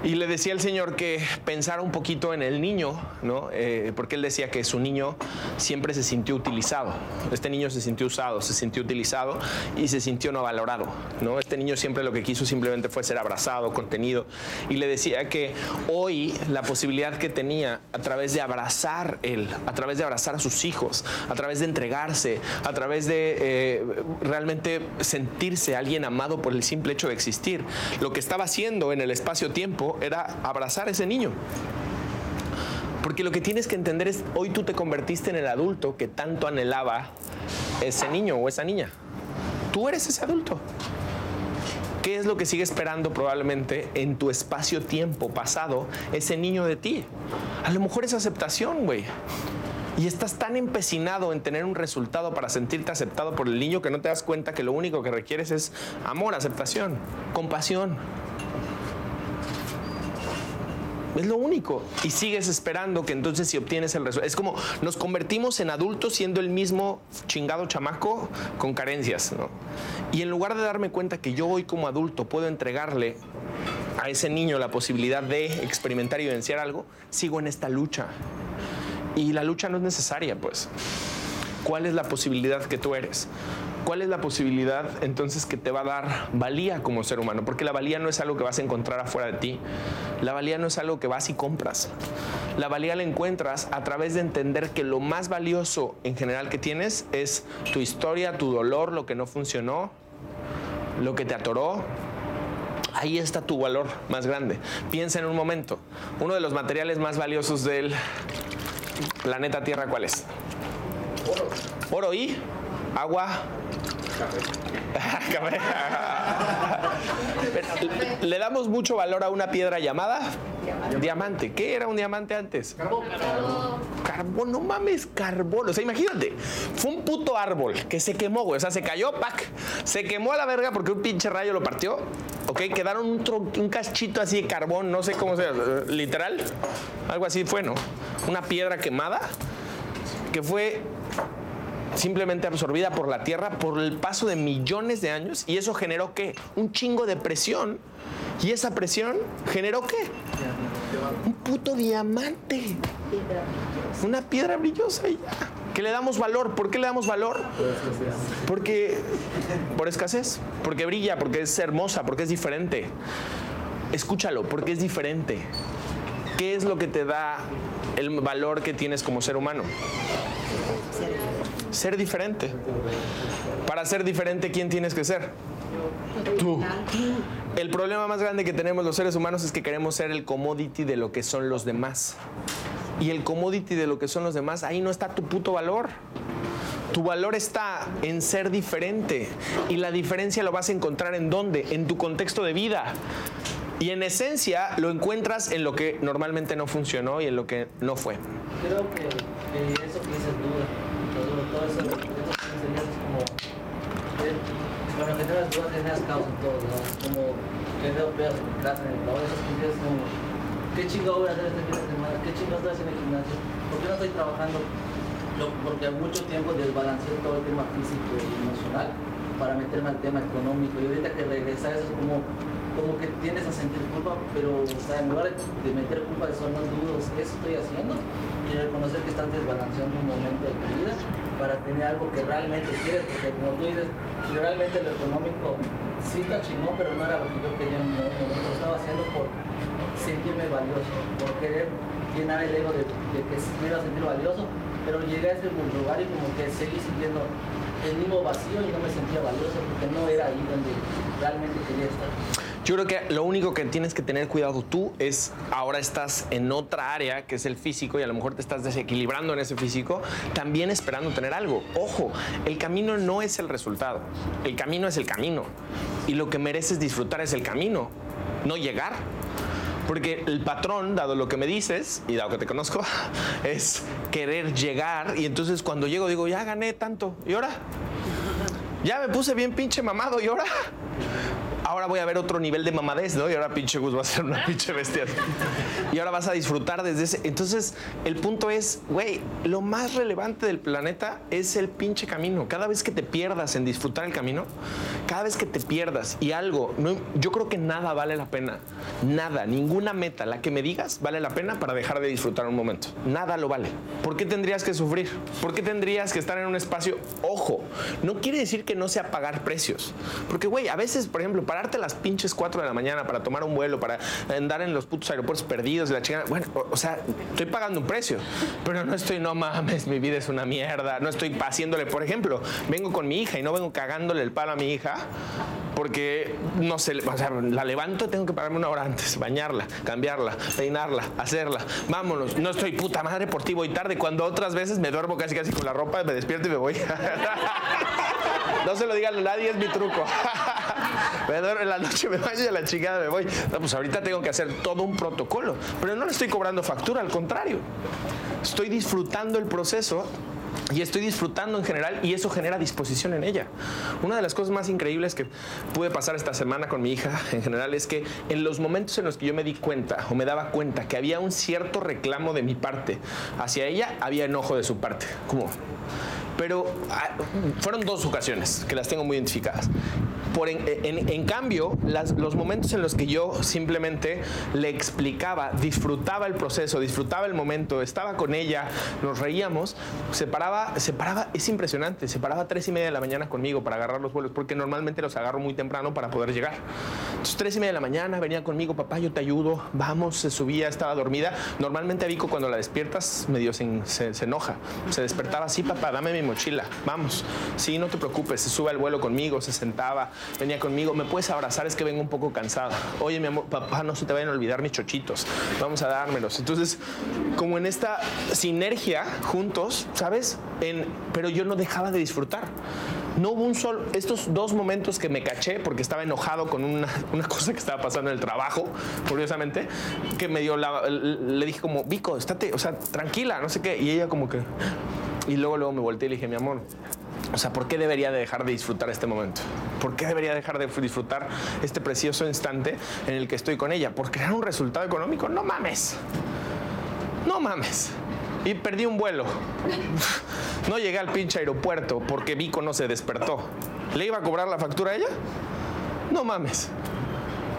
S1: Y le decía al Señor que pensara un poquito en el niño, ¿no? Eh, porque él decía que su niño siempre se sintió utilizado. Este niño se sintió usado, se sintió utilizado y se sintió no valorado, ¿no? Este niño siempre lo que quiso simplemente fue ser abrazado, contenido. Y le decía que hoy la posibilidad que tenía a través de abrazar él, a través de abrazar a sus hijos, a través de entregarse, a través de eh, realmente sentirse alguien amado por el simple hecho de existir, lo que estaba haciendo en el espacio-tiempo era abrazar a ese niño. Porque lo que tienes que entender es, hoy tú te convertiste en el adulto que tanto anhelaba ese niño o esa niña. Tú eres ese adulto. ¿Qué es lo que sigue esperando probablemente en tu espacio-tiempo pasado ese niño de ti? A lo mejor es aceptación, güey. Y estás tan empecinado en tener un resultado para sentirte aceptado por el niño que no te das cuenta que lo único que requieres es amor, aceptación, compasión. Es lo único. Y sigues esperando que entonces si obtienes el resultado. Es como nos convertimos en adultos siendo el mismo chingado chamaco con carencias. Y en lugar de darme cuenta que yo hoy como adulto puedo entregarle a ese niño la posibilidad de experimentar y vivenciar algo, sigo en esta lucha. Y la lucha no es necesaria, pues. ¿Cuál es la posibilidad que tú eres? ¿Cuál es la posibilidad entonces que te va a dar valía como ser humano? Porque la valía no es algo que vas a encontrar afuera de ti. La valía no es algo que vas y compras. La valía la encuentras a través de entender que lo más valioso en general que tienes es tu historia, tu dolor, lo que no funcionó, lo que te atoró, ahí está tu valor más grande. Piensa en un momento, uno de los materiales más valiosos del planeta Tierra, ¿cuál es? Oro. Oro y agua. Le damos mucho valor a una piedra llamada diamante. ¿Qué era un diamante antes?
S2: Carbón.
S1: Carbón, no mames, carbón. O sea, imagínate, fue un puto árbol que se quemó, güey. O sea, se cayó, pac. Se quemó a la verga porque un pinche rayo lo partió. Ok, quedaron un, un cachito así de carbón, no sé cómo sea, literal. Algo así fue, ¿no? Una piedra quemada que fue simplemente absorbida por la Tierra por el paso de millones de años y eso generó qué? Un chingo de presión. ¿Y esa presión generó qué? Un puto diamante. Una piedra brillosa y ya. ¿Qué le damos valor? ¿Por qué le damos valor? Porque por escasez, porque brilla, porque es hermosa, porque es diferente. Escúchalo, porque es diferente. ¿Qué es lo que te da el valor que tienes como ser humano? Ser diferente. Para ser diferente, ¿quién tienes que ser? Tú. El problema más grande que tenemos los seres humanos es que queremos ser el commodity de lo que son los demás. Y el commodity de lo que son los demás, ahí no está tu puto valor. Tu valor está en ser diferente. Y la diferencia lo vas a encontrar en dónde? En tu contexto de vida. Y en esencia lo encuentras en lo que normalmente no funcionó y en lo que no fue.
S3: Creo que, eso que dices todo eso, eso sería como, eh, bueno, generas dudas, generas caos en todos lados, como que veo pedos en el trabajo, esas cosas como, ¿qué chingo voy a hacer este fin de semana? ¿Qué chingo estoy haciendo en el gimnasio? ¿Por qué no estoy trabajando? porque a mucho tiempo desbalanceé todo el tema físico y emocional para meterme al tema económico y ahorita que regresa eso es como como que tienes a sentir culpa, pero en lugar de meter culpa de son los dudos, ¿qué estoy haciendo? Y reconocer que estás desbalanceando un momento de tu vida para tener algo que realmente quieres, porque como tú dices, realmente lo económico sí está chingón, pero no era lo que yo quería en un momento, lo estaba haciendo por sentirme valioso, por querer llenar el ego de, que me iba a sentir valioso, pero llegué a ese lugar y como que seguí sintiendo el mismo vacío y no me sentía valioso porque no era ahí donde realmente quería estar.
S1: Yo creo que lo único que tienes que tener cuidado tú es ahora estás en otra área que es el físico y a lo mejor te estás desequilibrando en ese físico, también esperando tener algo. Ojo, el camino no es el resultado, el camino es el camino y lo que mereces disfrutar es el camino, no llegar. Porque el patrón, dado lo que me dices y dado que te conozco, es querer llegar y entonces cuando llego digo, ya gané tanto, ¿y ahora? Ya me puse bien pinche mamado, ¿y ahora? Ahora voy a ver otro nivel de mamadez, ¿no? Y ahora pinche Gus va a ser una pinche bestia. Y ahora vas a disfrutar desde ese. Entonces, el punto es, güey, lo más relevante del planeta es el pinche camino. Cada vez que te pierdas en disfrutar el camino, cada vez que te pierdas y algo, no- yo creo que nada vale la pena. Nada, ninguna meta, la que me digas, vale la pena para dejar de disfrutar un momento. Nada lo vale. ¿Por qué tendrías que sufrir? ¿Por qué tendrías que estar en un espacio? Ojo, no quiere decir que no sea pagar precios. Porque, güey, a veces, por ejemplo, pararte a las pinches 4 de la mañana para tomar un vuelo, para andar en los putos aeropuertos perdidos la chingada. Bueno, o, o sea, estoy pagando un precio, pero no estoy, no mames, mi vida es una mierda. No estoy haciéndole, por ejemplo, vengo con mi hija y no vengo cagándole el palo a mi hija porque no sé, o sea, la levanto tengo que pararme una hora antes, bañarla, cambiarla, peinarla, hacerla. Vámonos, no estoy puta madre por ti, voy tarde. Cuando otras veces me duermo casi casi con la ropa, me despierto y me voy. No se lo digan a nadie, es mi truco. Me duermo en la noche, me baño y a la chingada me voy. No, pues ahorita tengo que hacer todo un protocolo. Pero no le estoy cobrando factura, al contrario. Estoy disfrutando el proceso y estoy disfrutando en general y eso genera disposición en ella. Una de las cosas más increíbles que pude pasar esta semana con mi hija en general es que en los momentos en los que yo me di cuenta o me daba cuenta que había un cierto reclamo de mi parte hacia ella, había enojo de su parte. Como, pero ah, fueron dos ocasiones que las tengo muy identificadas. Por en, en- en cambio, las- los momentos en los que yo simplemente le explicaba, disfrutaba el proceso, disfrutaba el momento, estaba con ella, nos reíamos, se paraba, se paraba, es impresionante, se paraba a tres y media de la mañana conmigo para agarrar los vuelos, porque normalmente los agarro muy temprano para poder llegar. Entonces, tres y media de la mañana venía conmigo, papá, yo te ayudo, vamos, se subía, estaba dormida. Normalmente a Vico cuando la despiertas medio se, se- se enoja, se despertaba, sí, papá, dame mi mochila, vamos, sí, no te preocupes, se sube al vuelo conmigo, se sentaba, venía conmigo, me puedes abrazar, es que vengo un poco cansada. Oye, mi amor, papá, no se te vayan a olvidar mis chochitos, vamos a dármelos. Entonces, como en esta sinergia juntos, ¿sabes? En, pero yo no dejaba de disfrutar. No hubo un solo, estos dos momentos que me caché porque estaba enojado con una, una cosa que estaba pasando en el trabajo, curiosamente, que me dio la, le dije como, Vico, estate, o sea, tranquila, no sé qué, y ella como que, y luego luego me volteé y le dije, mi amor, o sea, ¿por qué debería de dejar de disfrutar este momento? ¿Por qué debería dejar de disfrutar este precioso instante en el que estoy con ella? ¿Por crear un resultado económico? No mames. No mames. Y perdí un vuelo. No llegué al pinche aeropuerto porque Vico no se despertó. ¿Le iba a cobrar la factura a ella? No mames.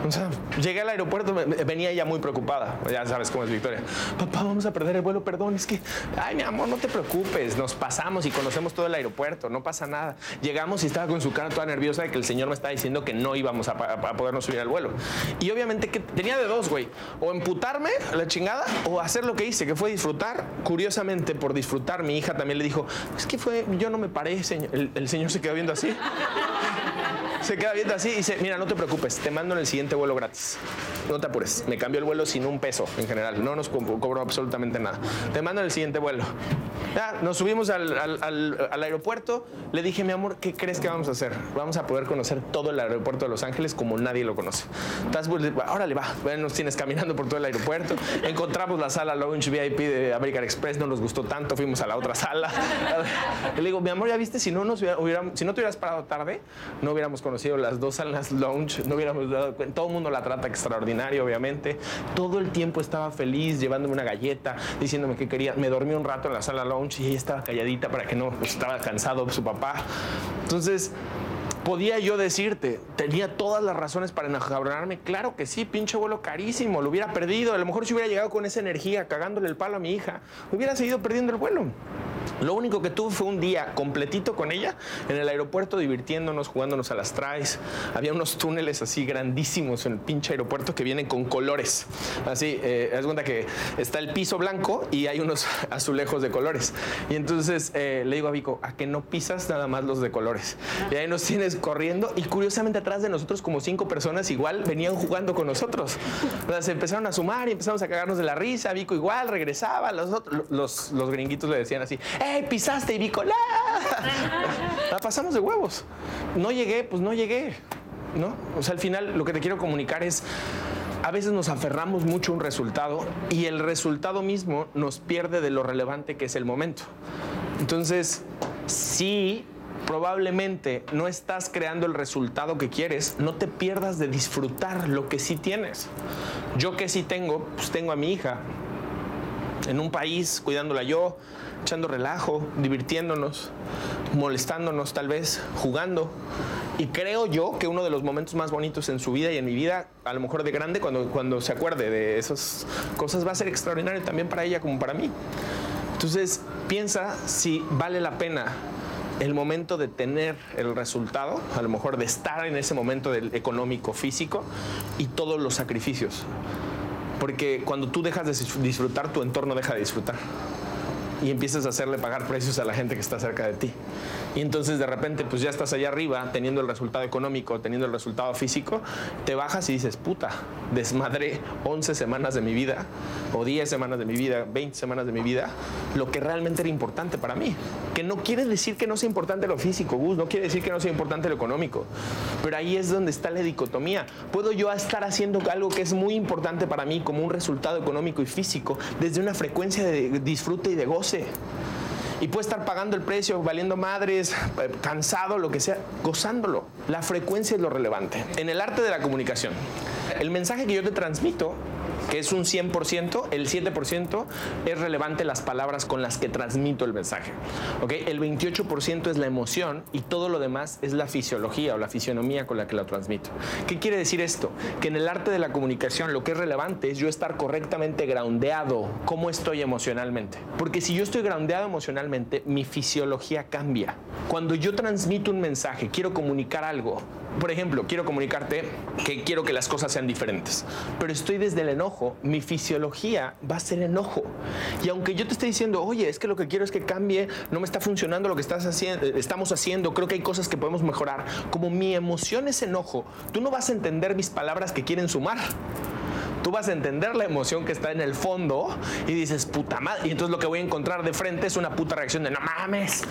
S1: O sea, llegué al aeropuerto, venía ella muy preocupada. Ya sabes cómo es Victoria. Papá, vamos a perder el vuelo, perdón, es que, ay, mi amor, no te preocupes. Nos pasamos y conocemos todo el aeropuerto, no pasa nada. Llegamos y estaba con su cara toda nerviosa de que el señor me estaba diciendo que no íbamos a, podernos subir al vuelo. Y obviamente que tenía de dos, güey. O emputarme a la chingada o hacer lo que hice, que fue disfrutar. Curiosamente, por disfrutar, mi hija también le dijo, es que fue, yo no me paré, señor. El señor se quedó viendo así. Se queda viendo así y dice, mira, no te preocupes, te mando en el siguiente vuelo gratis. No te apures, me cambió el vuelo sin un peso en general, no nos co- cobró absolutamente nada. Te mando en el siguiente vuelo. Ya, nos subimos al, al- al- al aeropuerto, le dije, mi amor, ¿qué crees que vamos a hacer? Vamos a poder conocer todo el aeropuerto de Los Ángeles como nadie lo conoce. Estás, órale, va, nos tienes caminando por todo el aeropuerto. Encontramos la sala lounge VIP de American Express, no nos gustó tanto, fuimos a la otra sala. Le digo, mi amor, ¿ya viste? Si no, nos hubiera- hubiéramos- si no te hubieras parado tarde, no hubiéramos conocido las dos salas lounge, no hubiéramos dado cuenta. Todo el mundo la trata extraordinario, obviamente. Todo el tiempo estaba feliz, llevándome una galleta, diciéndome que quería. Me dormí un rato en la sala lounge y ella estaba calladita para que no, pues, estaba cansado su papá. Entonces, Podía yo decirte, tenía todas las razones para encabronarme. Claro que sí, pinche vuelo carísimo, lo hubiera perdido. A lo mejor si hubiera llegado con esa energía, cagándole el palo a mi hija, hubiera seguido perdiendo el vuelo. Lo único que tuve fue un día completito con ella en el aeropuerto, divirtiéndonos, jugándonos a las traes. Había unos túneles así grandísimos en el pinche aeropuerto que vienen con colores. Así, eh, haz cuenta que está el piso blanco y hay unos azulejos de colores. Y entonces eh, le digo a Vico, a que no pisas nada más los de colores. Y ahí nos tienes corriendo y curiosamente atrás de nosotros como cinco personas igual venían jugando con nosotros. O sea, se empezaron a sumar y empezamos a cagarnos de la risa. Vico igual regresaba. Los, otros- los, los gringuitos le decían así, ¡Ey, pisaste! Y Vico, ¡la! La pasamos de huevos. No llegué, pues no llegué. ¿No? O sea, al final lo que te quiero comunicar es a veces nos aferramos mucho a un resultado y el resultado mismo nos pierde de lo relevante que es el momento. Entonces, sí, probablemente no estás creando el resultado que quieres, no te pierdas de disfrutar lo que sí tienes. Yo que sí tengo, pues tengo a mi hija en un país cuidándola yo, echando relajo, divirtiéndonos, molestándonos tal vez, jugando. Y creo yo que uno de los momentos más bonitos en su vida y en mi vida, a lo mejor de grande, cuando, cuando se acuerde de esas cosas, va a ser extraordinario también para ella como para mí. Entonces, piensa si vale la pena el momento de tener el resultado, a lo mejor de estar en ese momento del económico, físico y todos los sacrificios. Porque cuando tú dejas de disfrutar, tu entorno deja de disfrutar. Y empiezas a hacerle pagar precios a la gente que está cerca de ti. Y entonces de repente pues ya estás allá arriba teniendo el resultado económico, teniendo el resultado físico, te bajas y dices, puta, desmadré 11 semanas de mi vida, o 10 semanas de mi vida, 20 semanas de mi vida, lo que realmente era importante para mí. Que no quiere decir que no sea importante lo físico, Gus, no quiere decir que no sea importante lo económico. Pero ahí es donde está la dicotomía. Puedo yo estar haciendo algo que es muy importante para mí como un resultado económico y físico desde una frecuencia de disfrute y de goce y puede estar pagando el precio, valiendo madres, eh, cansado, lo que sea, gozándolo. La frecuencia es lo relevante. En el arte de la comunicación, el mensaje que yo te transmito que es un 100%, el 7% es relevante las palabras con las que transmito el mensaje. ¿okay? El 28% es la emoción y todo lo demás es la fisiología o la fisionomía con la que lo transmito. ¿Qué quiere decir esto? Que en el arte de la comunicación lo que es relevante es yo estar correctamente groundeado, cómo estoy emocionalmente. Porque si yo estoy groundeado emocionalmente, mi fisiología cambia. Cuando yo transmito un mensaje, quiero comunicar algo, por ejemplo, quiero comunicarte que quiero que las cosas sean diferentes, pero estoy desde el enojo, mi fisiología va a ser enojo. Y aunque yo te esté diciendo, oye, es que lo que quiero es que cambie, no me está funcionando lo que estás haciendo, eh, estamos haciendo, creo que hay cosas que podemos mejorar, como mi emoción es enojo, tú no vas a entender mis palabras que quieren sumar tú vas a entender la emoción que está en el fondo y dices, puta madre. Y entonces lo que voy a encontrar de frente es una puta reacción de, no mames,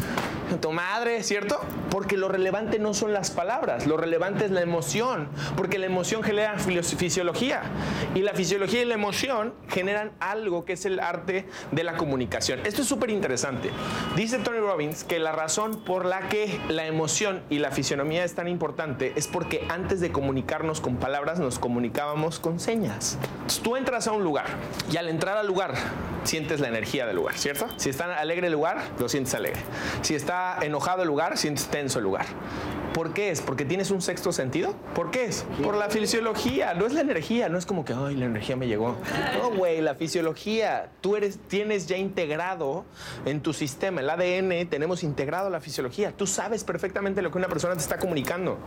S1: tu madre, ¿cierto? Porque lo relevante no son las palabras, lo relevante es la emoción, porque la emoción genera fisiología. Y la fisiología y la emoción generan algo que es el arte de la comunicación. Esto es súper interesante. Dice Tony Robbins que la razón por la que la emoción y la fisionomía es tan importante es porque antes de comunicarnos con palabras nos comunicábamos con señas tú entras a un lugar y al entrar al lugar sientes la energía del lugar, ¿cierto? Si está alegre el lugar, lo sientes alegre. Si está enojado el lugar, sientes tenso el lugar. ¿Por qué es? ¿Porque tienes un sexto sentido? ¿Por qué es? Por la fisiología, no es la energía, no es como que, ay, la energía me llegó. No, güey, la fisiología. Tú eres, tienes ya integrado en tu sistema, el ADN, tenemos integrado la fisiología. Tú sabes perfectamente lo que una persona te está comunicando.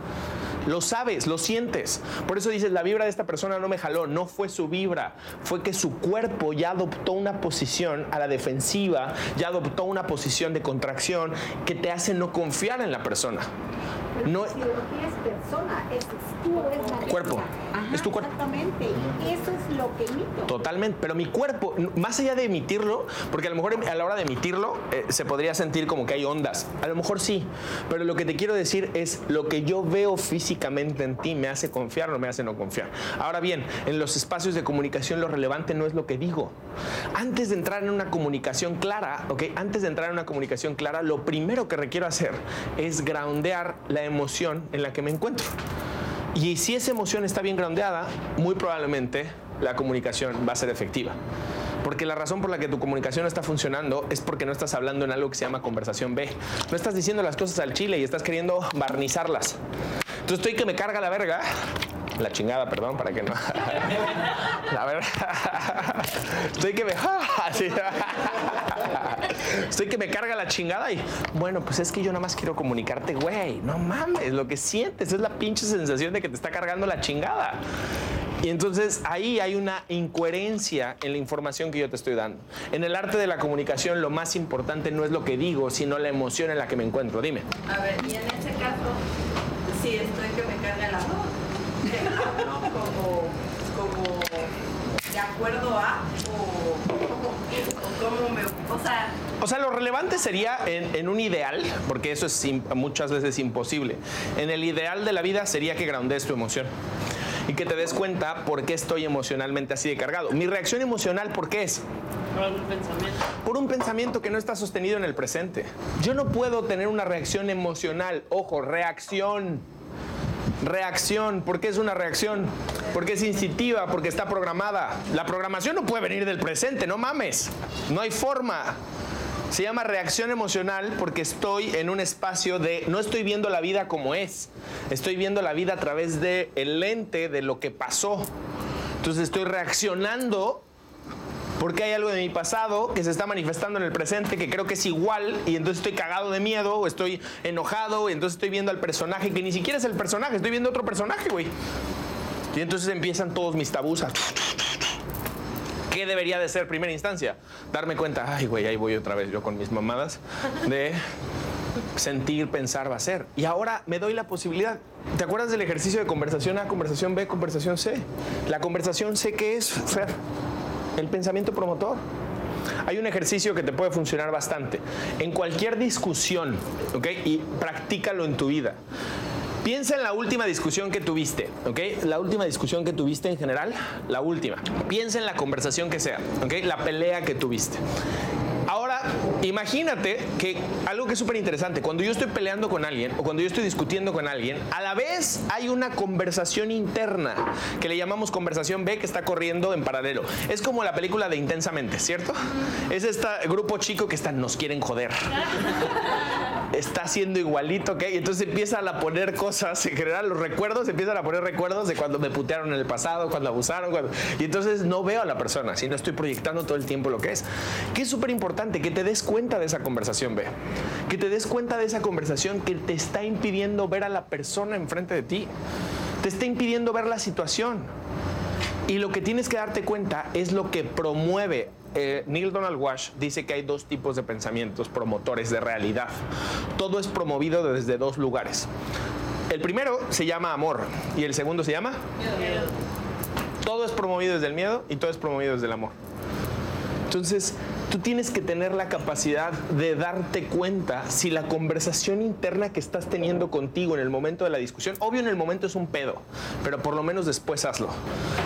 S1: Lo sabes, lo sientes. Por eso dices, la vibra de esta persona no me jaló, no fue su vibra, fue que su cuerpo ya adoptó una posición a la defensiva, ya adoptó una posición de contracción que te hace no confiar en la persona.
S2: No, es persona, es tú, es la
S1: cuerpo. Es tu cuerpo.
S2: Exactamente, eso es lo que emito.
S1: Totalmente, pero mi cuerpo, más allá de emitirlo, porque a lo mejor a la hora de emitirlo eh, se podría sentir como que hay ondas, a lo mejor sí, pero lo que te quiero decir es lo que yo veo físicamente en ti me hace confiar o me hace no confiar. Ahora bien, en los espacios de comunicación lo relevante no es lo que digo. Antes de entrar en una comunicación clara, ¿ok? Antes de entrar en una comunicación clara, lo primero que requiero hacer es groundear la emoción en la que me encuentro. Y si esa emoción está bien groundeada, muy probablemente la comunicación va a ser efectiva. Porque la razón por la que tu comunicación está funcionando es porque no estás hablando en algo que se llama conversación B. No estás diciendo las cosas al chile y estás queriendo barnizarlas. Entonces estoy que me carga la verga la chingada, perdón, para que no. La verdad. Estoy que me. Estoy que me carga la chingada y. Bueno, pues es que yo nada más quiero comunicarte, güey. No mames, lo que sientes es la pinche sensación de que te está cargando la chingada. Y entonces ahí hay una incoherencia en la información que yo te estoy dando. En el arte de la comunicación lo más importante no es lo que digo, sino la emoción en la que me encuentro. Dime.
S5: A ver, y en ese caso, si estoy que me carga la voz como, de acuerdo a me, o sea
S1: o sea, lo relevante sería en, un ideal, porque eso es muchas veces imposible. En el ideal de la vida sería que groundes tu emoción y que te des cuenta por qué estoy emocionalmente así de cargado. Mi reacción emocional, ¿por qué es?
S6: Por algún pensamiento.
S1: por un pensamiento que no está sostenido en el presente. Yo no puedo tener una reacción emocional, ojo, reacción. Reacción, ¿por qué es una reacción? Porque es instintiva, porque está programada. La programación no puede venir del presente, no mames. No hay forma. Se llama reacción emocional porque estoy en un espacio de no estoy viendo la vida como es. Estoy viendo la vida a través de el lente de lo que pasó. Entonces estoy reaccionando porque hay algo de mi pasado que se está manifestando en el presente que creo que es igual y entonces estoy cagado de miedo o estoy enojado y entonces estoy viendo al personaje que ni siquiera es el personaje, estoy viendo otro personaje, güey. Y entonces empiezan todos mis tabús a... ¿Qué debería de ser primera instancia? Darme cuenta, ay, güey, ahí voy otra vez yo con mis mamadas, de sentir, pensar, va a ser. Y ahora me doy la posibilidad. ¿Te acuerdas del ejercicio de conversación A, conversación B, conversación C? La conversación C, ¿qué es, Fer? El pensamiento promotor. Hay un ejercicio que te puede funcionar bastante. En cualquier discusión, ¿ok? Y practícalo en tu vida. Piensa en la última discusión que tuviste, ¿ok? La última discusión que tuviste en general, la última. Piensa en la conversación que sea, ¿ok? La pelea que tuviste. Imagínate que algo que es súper interesante, cuando yo estoy peleando con alguien o cuando yo estoy discutiendo con alguien, a la vez hay una conversación interna que le llamamos conversación B que está corriendo en paralelo. Es como la película de Intensamente, ¿cierto? Es este grupo chico que están, nos quieren joder. Está haciendo igualito, ¿ok? Y entonces empiezan a poner cosas, en general los recuerdos, empiezan a poner recuerdos de cuando me putearon en el pasado, cuando abusaron, y entonces no veo a la persona, sino estoy proyectando todo el tiempo lo que es. Que es súper importante que te des cuenta de esa conversación, ve. Que te des cuenta de esa conversación que te está impidiendo ver a la persona enfrente de ti. Te está impidiendo ver la situación. Y lo que tienes que darte cuenta es lo que promueve. Eh, Neil Donald Walsh dice que hay dos tipos de pensamientos promotores de realidad. Todo es promovido desde dos lugares. El primero se llama amor y el segundo se llama todo es promovido desde el miedo y todo es promovido desde el amor. Entonces, tú tienes que tener la capacidad de darte cuenta si la conversación interna que estás teniendo contigo en el momento de la discusión, obvio en el momento es un pedo, pero por lo menos después hazlo.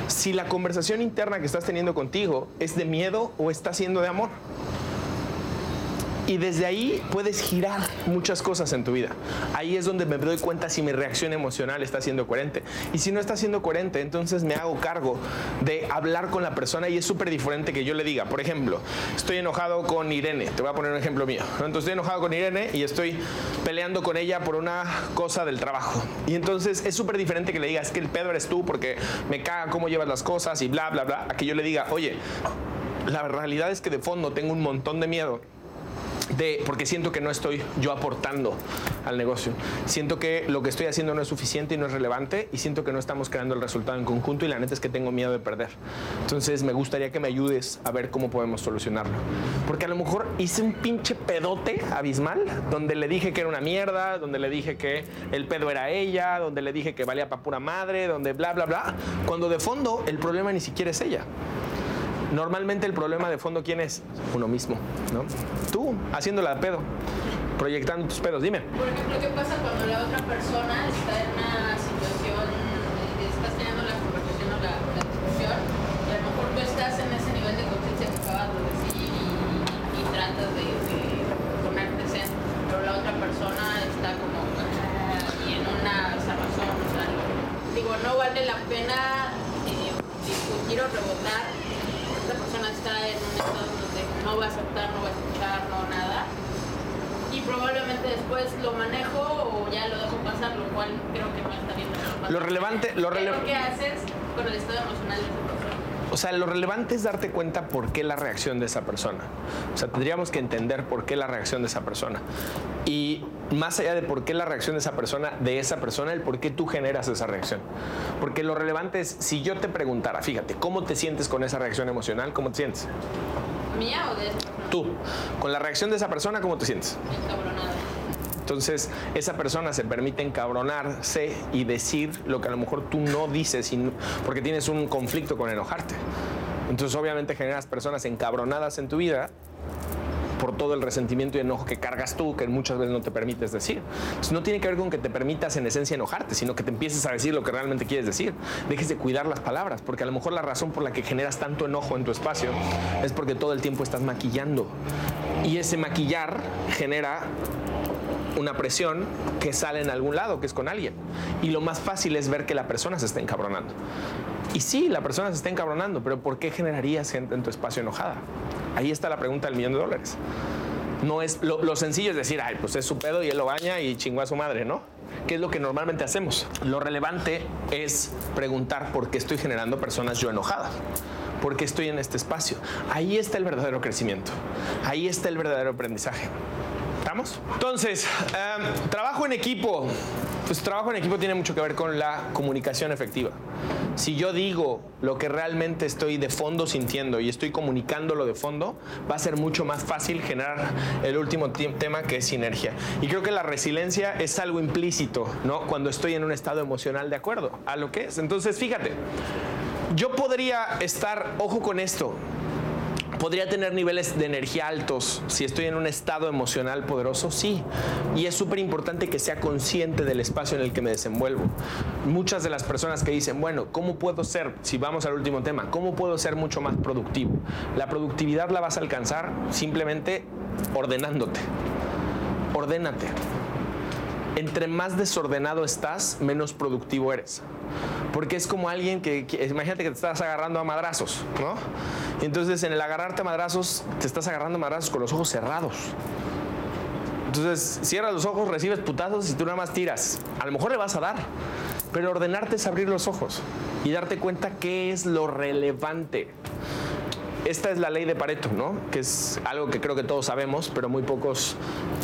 S1: Si la conversación interna que estás teniendo contigo es de miedo o está siendo de amor. Y desde ahí puedes girar muchas cosas en tu vida. Ahí es donde me doy cuenta si mi reacción emocional está siendo coherente. Y si no está siendo coherente, entonces me hago cargo de hablar con la persona y es súper diferente que yo le diga, por ejemplo, estoy enojado con Irene, te voy a poner un ejemplo mío. Entonces estoy enojado con Irene y estoy peleando con ella por una cosa del trabajo. Y entonces es súper diferente que le diga, es que el pedo eres tú porque me caga cómo llevas las cosas y bla, bla, bla, a que yo le diga, oye, la realidad es que de fondo tengo un montón de miedo de, porque siento que no estoy yo aportando al negocio. Siento que lo que estoy haciendo no es suficiente y no es relevante y siento que no estamos creando el resultado en conjunto y la neta es que tengo miedo de perder. Entonces me gustaría que me ayudes a ver cómo podemos solucionarlo. Porque a lo mejor hice un pinche pedote abismal donde le dije que era una mierda, donde le dije que el pedo era ella, donde le dije que valía para pura madre, donde bla, bla, bla. Cuando de fondo el problema ni siquiera es ella. Normalmente el problema de fondo, ¿quién es? Uno mismo, ¿no? Tú, haciéndola de pedo, proyectando tus pedos. Dime.
S5: Por ejemplo, ¿qué pasa cuando la otra persona está en una situación, eh, estás teniendo la conversación o la, discusión, y a lo mejor tú estás en ese nivel de conciencia que acabas de decir y, tratas de, ponerte zen, pero la otra persona está como y en una salvación, o sea, digo, no vale la pena eh, discutir o rebotar. Persona está en un estado donde no va a aceptar, no va a escuchar, no nada y probablemente después lo manejo o ya lo dejo pasar, lo cual creo que no está bien.
S1: Lo relevante- lo
S5: ¿Qué es
S1: rele-
S5: lo que haces con el estado emocional de esa persona?
S1: O sea, lo relevante es darte cuenta por qué la reacción de esa persona. O sea, tendríamos que entender por qué la reacción de esa persona. Y más allá de por qué la reacción de esa persona, de esa persona, el por qué tú generas esa reacción. Porque lo relevante es, si yo te preguntara, fíjate, ¿cómo te sientes con esa reacción emocional? ¿Cómo te sientes?
S5: ¿Mía o de esa persona?
S1: Tú, con la reacción de esa persona, ¿cómo te sientes?
S5: Encabronada.
S1: Entonces, esa persona se permite encabronarse y decir lo que a lo mejor tú no dices porque tienes un conflicto con enojarte. Entonces, obviamente generas personas encabronadas en tu vida por todo el resentimiento y enojo que cargas tú, que muchas veces no te permites decir. Entonces, no tiene que ver con que te permitas en esencia enojarte, sino que te empieces a decir lo que realmente quieres decir. Dejes de cuidar las palabras, porque a lo mejor la razón por la que generas tanto enojo en tu espacio es porque todo el tiempo estás maquillando. Y ese maquillar genera una presión que sale en algún lado, que es con alguien. Y lo más fácil es ver que la persona se está encabronando. Y sí, la persona se está encabronando, pero ¿por qué generarías gente en tu espacio enojada? Ahí está la pregunta del millón de dólares. No es lo, lo sencillo es decir, ay, pues es su pedo y él lo baña y chingó a su madre, ¿no? ¿Qué es lo que normalmente hacemos? Lo relevante es preguntar por qué estoy generando personas yo enojada. ¿Por qué estoy en este espacio? Ahí está el verdadero crecimiento. Ahí está el verdadero aprendizaje. Entonces, em, trabajo en equipo. Pues trabajo en equipo tiene mucho que ver con la comunicación efectiva. Si yo digo lo que realmente estoy de fondo sintiendo y estoy comunicándolo de fondo, va a ser mucho más fácil generar el último ti- tema que es sinergia. Y creo que la resiliencia es algo implícito, ¿no? Cuando estoy en un estado emocional de acuerdo a lo que es. Entonces, fíjate, yo podría estar, ojo con esto, ¿Podría tener niveles de energía altos si estoy en un estado emocional poderoso? Sí. Y es súper importante que sea consciente del espacio en el que me desenvuelvo. Muchas de las personas que dicen, bueno, ¿cómo puedo ser, si vamos al último tema, cómo puedo ser mucho más productivo? La productividad la vas a alcanzar simplemente ordenándote. Ordénate. Entre más desordenado estás, menos productivo eres. Porque es como alguien que, que- imagínate que te estás agarrando a madrazos, ¿no? Entonces en el agarrarte a madrazos, te estás agarrando madrazos con los ojos cerrados. Entonces cierras los ojos, recibes putazos y tú nada más tiras. A lo mejor le vas a dar, pero ordenarte es abrir los ojos y darte cuenta qué es lo relevante. Esta es la ley de Pareto, ¿no? Que es algo que creo que todos sabemos, pero muy pocos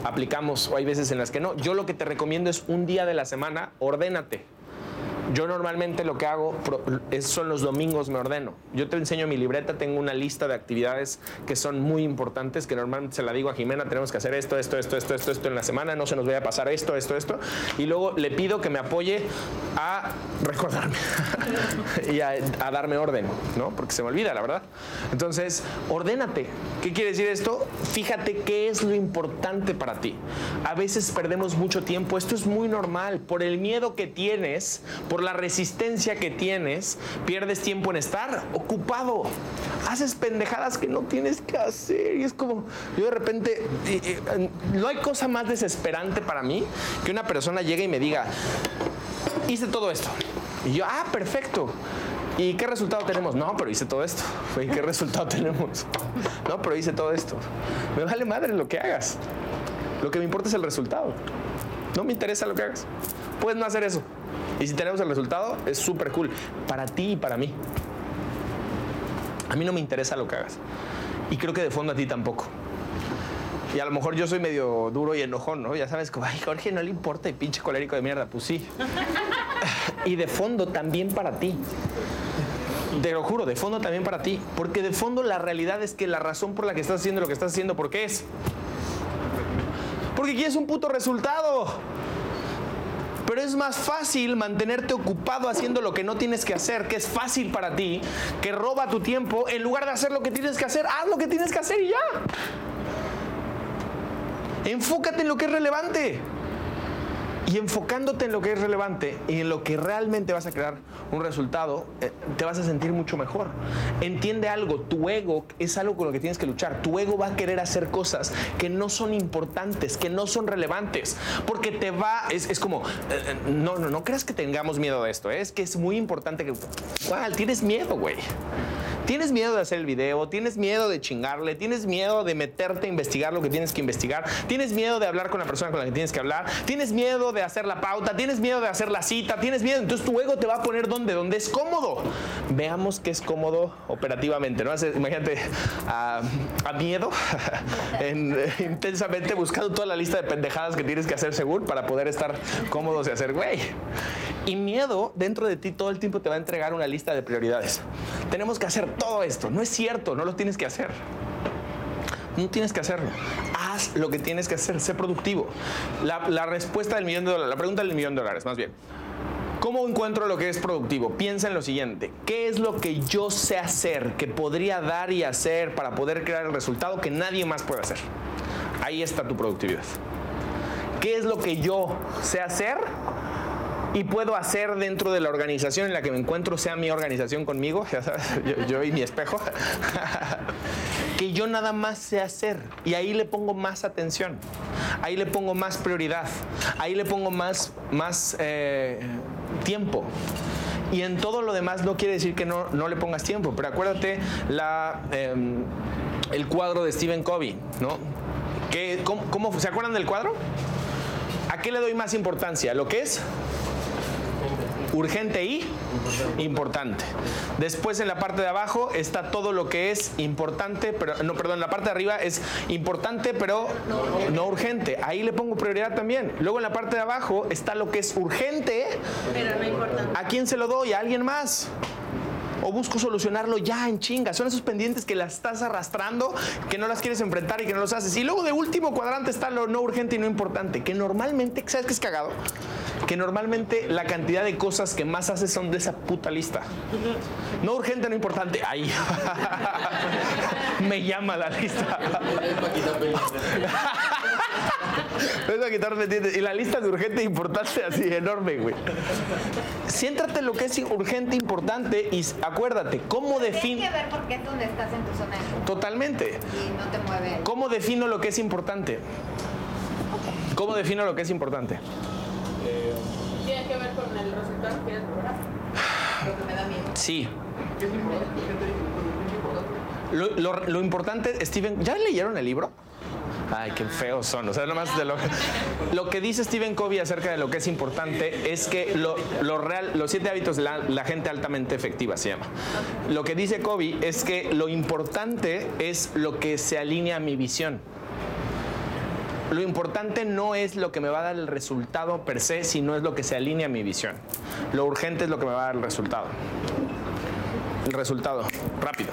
S1: aplicamos o hay veces en las que no. Yo lo que te recomiendo es un día de la semana, ordénate. Yo normalmente lo que hago son los domingos me ordeno. Yo te enseño mi libreta, tengo una lista de actividades que son muy importantes, que normalmente se la digo a Jimena, tenemos que hacer esto, esto, esto, esto, esto, esto en la semana, no se nos vaya a pasar esto, esto, esto. Y luego le pido que me apoye a recordarme y a, a darme orden, ¿no? Porque se me olvida, la verdad. Entonces, ordénate. ¿Qué quiere decir esto? Fíjate qué es lo importante para ti. A veces perdemos mucho tiempo, esto es muy normal, por el miedo que tienes, por la resistencia que tienes, pierdes tiempo en estar ocupado. Haces pendejadas que no tienes que hacer. Y es como, yo de repente, no hay cosa más desesperante para mí que una persona llegue y me diga, hice todo esto. Y yo, ah, perfecto. ¿Y qué resultado tenemos? No, pero hice todo esto. ¿Y qué resultado tenemos? No, pero hice todo esto. Me vale madre lo que hagas. Lo que me importa es el resultado. No me interesa lo que hagas. Puedes no hacer eso. Y si tenemos el resultado, es súper cool. Para ti y para mí. A mí no me interesa lo que hagas. Y creo que de fondo a ti tampoco. Y a lo mejor yo soy medio duro y enojón, ¿no? Ya sabes, como, ay, Jorge, no le importa y pinche colérico de mierda. Pues sí. y de fondo también para ti. Te lo juro, de fondo también para ti. Porque de fondo la realidad es que la razón por la que estás haciendo lo que estás haciendo, ¿por qué es? Porque quieres un puto resultado. Pero es más fácil mantenerte ocupado haciendo lo que no tienes que hacer, que es fácil para ti, que roba tu tiempo, en lugar de hacer lo que tienes que hacer, haz lo que tienes que hacer y ya. Enfócate en lo que es relevante. Y enfocándote en lo que es relevante y en lo que realmente vas a crear un resultado, eh, te vas a sentir mucho mejor. Entiende algo, tu ego es algo con lo que tienes que luchar. Tu ego va a querer hacer cosas que no son importantes, que no son relevantes, porque te va, es, es como, eh, no, no, no creas que tengamos miedo de esto, ¿eh? es que es muy importante que, ¿cuál? Tienes miedo, güey. Tienes miedo de hacer el video, tienes miedo de chingarle, tienes miedo de meterte a investigar lo que tienes que investigar, tienes miedo de hablar con la persona con la que tienes que hablar, tienes miedo de hacer la pauta, tienes miedo de hacer la cita, tienes miedo, entonces tu ego te va a poner donde, donde es cómodo. Veamos qué es cómodo operativamente, ¿no? Imagínate a, miedo, eh, intensamente buscando toda la lista de pendejadas que tienes que hacer según para poder estar cómodos y hacer, güey. Y miedo dentro de ti todo el tiempo te va a entregar una lista de prioridades. Tenemos que hacer todo esto. No es cierto, no lo tienes que hacer. No tienes que hacerlo. Haz lo que tienes que hacer. Sé productivo. La, la respuesta del millón de dólares, la pregunta del millón de dólares, más bien. ¿Cómo encuentro lo que es productivo? Piensa en lo siguiente. ¿Qué es lo que yo sé hacer, que podría dar y hacer para poder crear el resultado que nadie más puede hacer? Ahí está tu productividad. ¿Qué es lo que yo sé hacer y puedo hacer dentro de la organización en la que me encuentro, sea mi organización conmigo, ya sabes, yo, y mi espejo, que yo nada más sé hacer y ahí le pongo más atención, ahí le pongo más prioridad, ahí le pongo más, más eh, tiempo. Y en todo lo demás no quiere decir que no, no le pongas tiempo, pero acuérdate la, em, el cuadro de Stephen Covey, ¿no? ¿cómo, cómo- ¿Se acuerdan del cuadro? ¿A qué le doy más importancia? ¿Lo que es? Urgente y importante. Después en la parte de abajo está todo lo que es importante, pero no, perdón, en la parte de arriba es importante pero no urgente. Ahí le pongo prioridad también. Luego en la parte de abajo está lo que es urgente.
S5: Pero no importa.
S1: ¿A quién se lo doy? ¿A alguien más? O busco solucionarlo ya en chinga. Son esos pendientes que las estás arrastrando, que no las quieres enfrentar y que no los haces. Y luego de último cuadrante está lo no urgente y no importante. Que normalmente, ¿sabes qué es cagado? Que normalmente la cantidad de cosas que más haces son de esa puta lista. No urgente, no importante. Ahí. Me llama la lista. A pendientes. Y la lista de urgente e importante así enorme, güey. Siéntrate en lo que es urgente e importante y acuérdate, ¿cómo
S2: Tienes
S1: defino?
S2: que ver por qué donde estás en tu zona de
S1: Totalmente.
S2: y no te mueve.
S1: ¿Cómo defino lo que es importante? ¿Cómo defino lo que es importante?
S5: Tiene que ver con el resultado que quieres lograr. Lo que me da miedo.
S1: Sí. Lo, lo- lo importante, Steven, ¿ya leyeron el libro? Ay, qué feos son. O sea, nomás de lo, lo que dice Stephen Covey acerca de lo que es importante es que lo, real, los siete hábitos de la, la gente altamente efectiva se llama. Lo que dice Covey es que lo importante es lo que se alinea a mi visión. Lo importante no es lo que me va a dar el resultado per se, sino es lo que se alinea a mi visión. Lo urgente es lo que me va a dar el resultado el resultado rápido.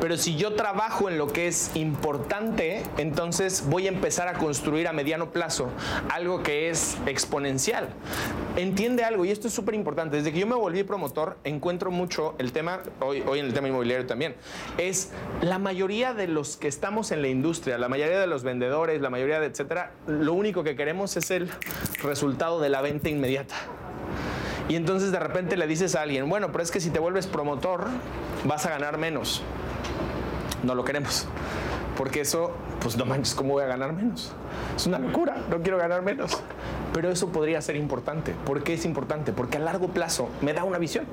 S1: Pero si yo trabajo en lo que es importante, entonces voy a empezar a construir a mediano plazo algo que es exponencial. Entiende algo, y esto es súper importante. Desde que yo me volví promotor, encuentro mucho el tema, hoy, hoy en el tema inmobiliario también, es la mayoría de los que estamos en la industria, la mayoría de los vendedores, la mayoría de etcétera, lo único que queremos es el resultado de la venta inmediata. Y entonces de repente le dices a alguien, bueno, pero es que si te vuelves promotor vas a ganar menos. No lo queremos. Porque eso, pues no manches, ¿cómo voy a ganar menos? Es una locura, no quiero ganar menos. Pero eso podría ser importante. ¿Por qué es importante? Porque a largo plazo me da una visión.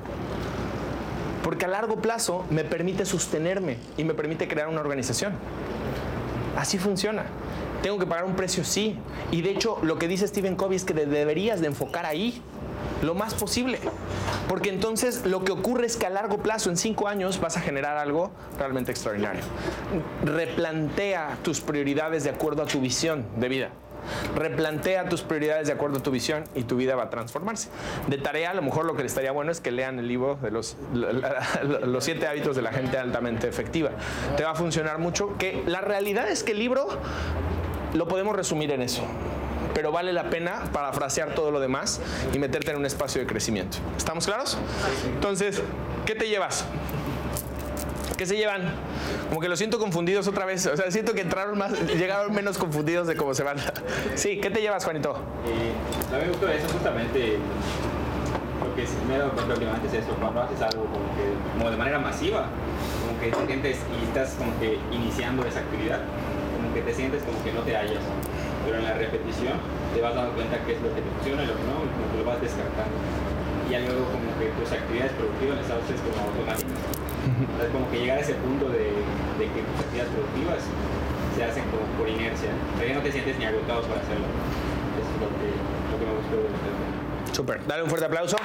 S1: Porque a largo plazo me permite sostenerme y me permite crear una organización. Así funciona. Tengo que pagar un precio, sí. Y de hecho, lo que dice Stephen Covey es que deberías de enfocar ahí lo más posible. Porque entonces lo que ocurre es que a largo plazo, en cinco años, vas a generar algo realmente extraordinario. Replantea tus prioridades de acuerdo a tu visión de vida. Replantea tus prioridades de acuerdo a tu visión y tu vida va a transformarse. De tarea, a lo mejor lo que les estaría bueno es que lean el libro de los, los siete hábitos de la gente altamente efectiva. Te va a funcionar mucho. Que la realidad es que el libro lo podemos resumir en eso. Pero vale la pena parafrasear todo lo demás y meterte en un espacio de crecimiento. ¿Estamos claros? Entonces, ¿qué te llevas? ¿Qué se llevan? Como que los siento confundidos otra vez. O sea, siento que entraron más, llegaron menos confundidos de cómo se van. Sí, ¿qué te llevas, Juanito?
S6: Eh, a mí me gustó eso justamente lo que me he dado cuenta últimamente es eso, cuando haces algo como que como de manera masiva, como que te sientes y estás como que iniciando esa actividad, como que te sientes como que no te hallas, pero en la repetición te vas dando cuenta qué es lo que te funciona y lo que no, y como que lo vas descartando. Y ya luego como que tus actividades productivas las haces como automáticas. Entonces como que llegar a ese punto de, de que tus actividades productivas se hacen como por inercia, pero ya no te sientes ni agotado para hacerlo. Eso es lo que, lo que me gustó de este.
S1: Súper. Dale un fuerte aplauso.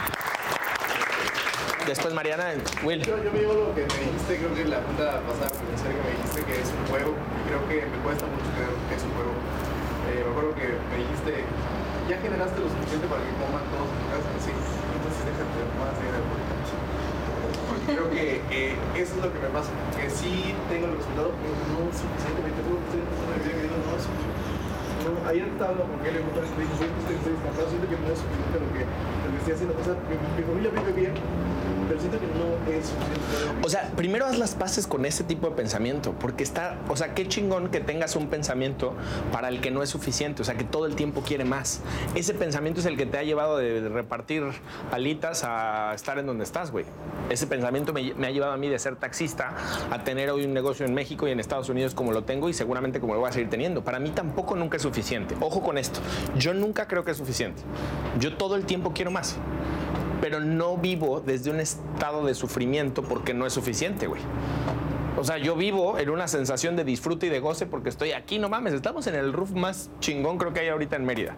S1: Después Mariana, Will.
S7: Yo, yo me digo lo que me dijiste, creo que la junta pasada que me dijiste que es un juego, creo que me cuesta mucho creer que es un juego. Eh, me acuerdo que me dijiste, ya generaste lo suficiente para que coman todos en tu casa, sí, entonces déjate más de Porque creo que eso es lo que me pasa, que sí tengo el resultado, pero no suficientemente bueno, estoy empezando a vivir mi vida, no es suficiente. Ayer estaba hablando con un montón de dijo, estoy, estoy siento que no es suficiente lo que, lo que estoy haciendo. O mi familia vive bien, pero siento que no es.
S1: O sea, primero haz las paces con ese tipo de pensamiento, porque está, o sea, qué chingón que tengas un pensamiento para el que no es suficiente, o sea, que todo el tiempo quiere más. Ese pensamiento es el que te ha llevado de repartir alitas a estar en donde estás, güey. Ese pensamiento me, me ha llevado a mí de ser taxista a tener hoy un negocio en México y en Estados Unidos como lo tengo y seguramente como lo voy a seguir teniendo. Para mí tampoco nunca es suficiente. Ojo con esto, yo nunca creo que es suficiente. Yo todo el tiempo quiero más pero no vivo desde un estado de sufrimiento porque no es suficiente, güey. O sea, yo vivo en una sensación de disfrute y de goce porque estoy aquí, no mames, estamos en el roof más chingón creo que hay ahorita en Mérida,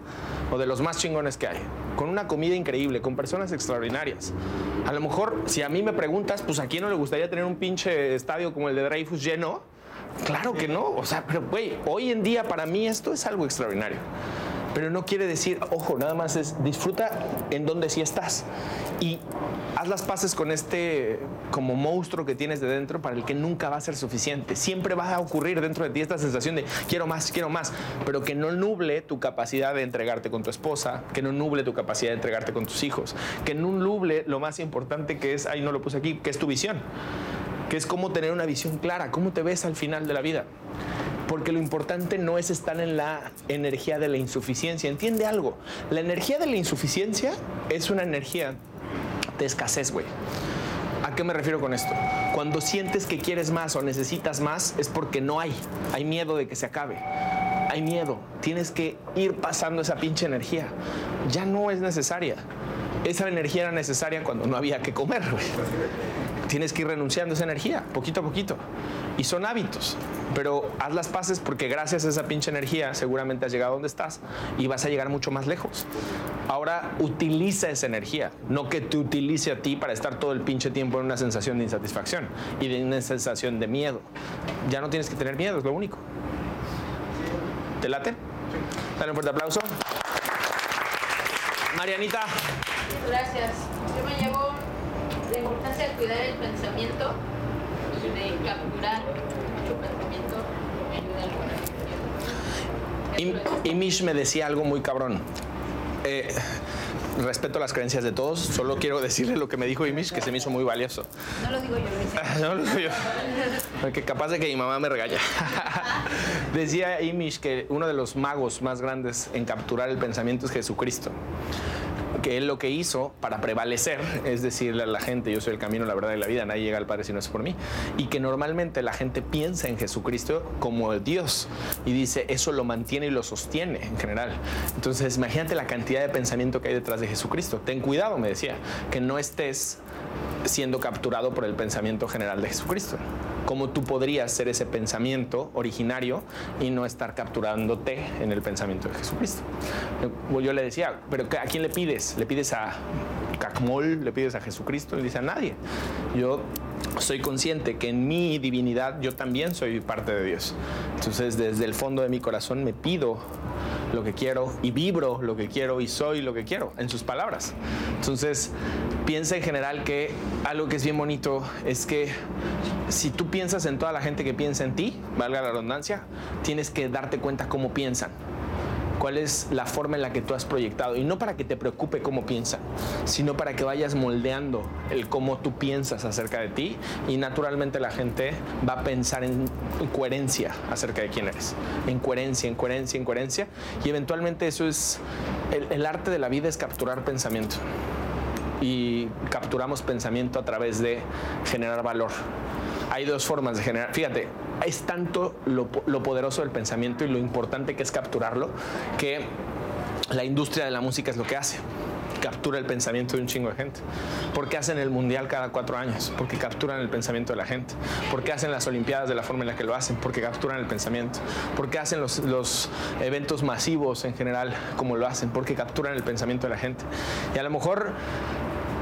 S1: o de los más chingones que hay, con una comida increíble, con personas extraordinarias. A lo mejor, si a mí me preguntas, pues a quién no le gustaría tener un pinche estadio como el de Dreyfus lleno, claro que no, o sea, pero güey, hoy en día para mí esto es algo extraordinario pero no quiere decir, ojo, nada más es disfruta en donde sí estás y haz las paces con este como monstruo que tienes de dentro para el que nunca va a ser suficiente. Siempre va a ocurrir dentro de ti esta sensación de quiero más, quiero más, pero que no nuble tu capacidad de entregarte con tu esposa, que no nuble tu capacidad de entregarte con tus hijos, que no nuble lo más importante que es, ahí no lo puse aquí, que es tu visión, que es cómo tener una visión clara, cómo te ves al final de la vida porque lo importante no es estar en la energía de la insuficiencia. Entiende algo, la energía de la insuficiencia es una energía de escasez, güey. ¿A qué me refiero con esto? Cuando sientes que quieres más o necesitas más es porque no hay, hay miedo de que se acabe. Hay miedo, tienes que ir pasando esa pinche energía. Ya no es necesaria. Esa energía era necesaria cuando no había que comer, güey tienes que ir renunciando a esa energía, poquito a poquito. Y son hábitos, pero haz las paces porque gracias a esa pinche energía seguramente has llegado a donde estás y vas a llegar mucho más lejos. Ahora utiliza esa energía, no que te utilice a ti para estar todo el pinche tiempo en una sensación de insatisfacción y de una sensación de miedo. Ya no tienes que tener miedo, es lo único. ¿Te late? Dale un fuerte aplauso. Marianita.
S5: Gracias. Yo me llevo la importancia de cuidar el pensamiento y de capturar mucho pensamiento me ayuda a lograr
S1: Y, y Mish me decía algo muy cabrón. Eh, respeto las creencias de todos, solo quiero decirle lo que me dijo Imish, que se me hizo muy valioso.
S5: No lo digo yo.
S1: No lo digo yo. Porque capaz de que mi mamá me regaña. Decía Imish que uno de los magos más grandes en capturar el pensamiento es Jesucristo. Que él lo que hizo para prevalecer es decirle a la gente, yo soy el camino, la verdad y la vida, nadie llega al Padre si no es por mí. Y que normalmente la gente piensa en Jesucristo como Dios y dice, eso lo mantiene y lo sostiene en general. Entonces, imagínate la cantidad de pensamiento que hay detrás de Jesucristo. Ten cuidado, me decía, que no estés siendo capturado por el pensamiento general de Jesucristo. ¿Cómo tú podrías ser ese pensamiento originario y no estar capturándote en el pensamiento de Jesucristo? Yo le decía, ¿pero a quién le pides? ¿Le pides a Cacmol? ¿Le pides a Jesucristo? Le dice a nadie. Yo soy consciente que en mi divinidad yo también soy parte de Dios. Entonces, desde el fondo de mi corazón me pido lo que quiero y vibro lo que quiero y soy lo que quiero, en sus palabras. Entonces, piensa en general que algo que es bien bonito es que si tú piensas en toda la gente que piensa en ti, valga la redundancia, tienes que darte cuenta cómo piensan cuál es la forma en la que tú has proyectado. Y no para que te preocupe cómo piensan, sino para que vayas moldeando el cómo tú piensas acerca de ti. Y naturalmente la gente va a pensar en coherencia acerca de quién eres. En coherencia, en coherencia, en coherencia. Y eventualmente eso es, el, el arte de la vida es capturar pensamiento. Y capturamos pensamiento a través de generar valor hay dos formas de generar. Fíjate, es tanto lo, lo, poderoso del pensamiento y lo importante que es capturarlo que la industria de la música es lo que hace. Captura el pensamiento de un chingo de gente. ¿Por qué hacen el mundial cada cuatro años? Porque capturan el pensamiento de la gente. ¿Por qué hacen las olimpiadas de la forma en la que lo hacen? Porque capturan el pensamiento. ¿Por qué hacen los, los eventos masivos en general como lo hacen? Porque capturan el pensamiento de la gente. Y a lo mejor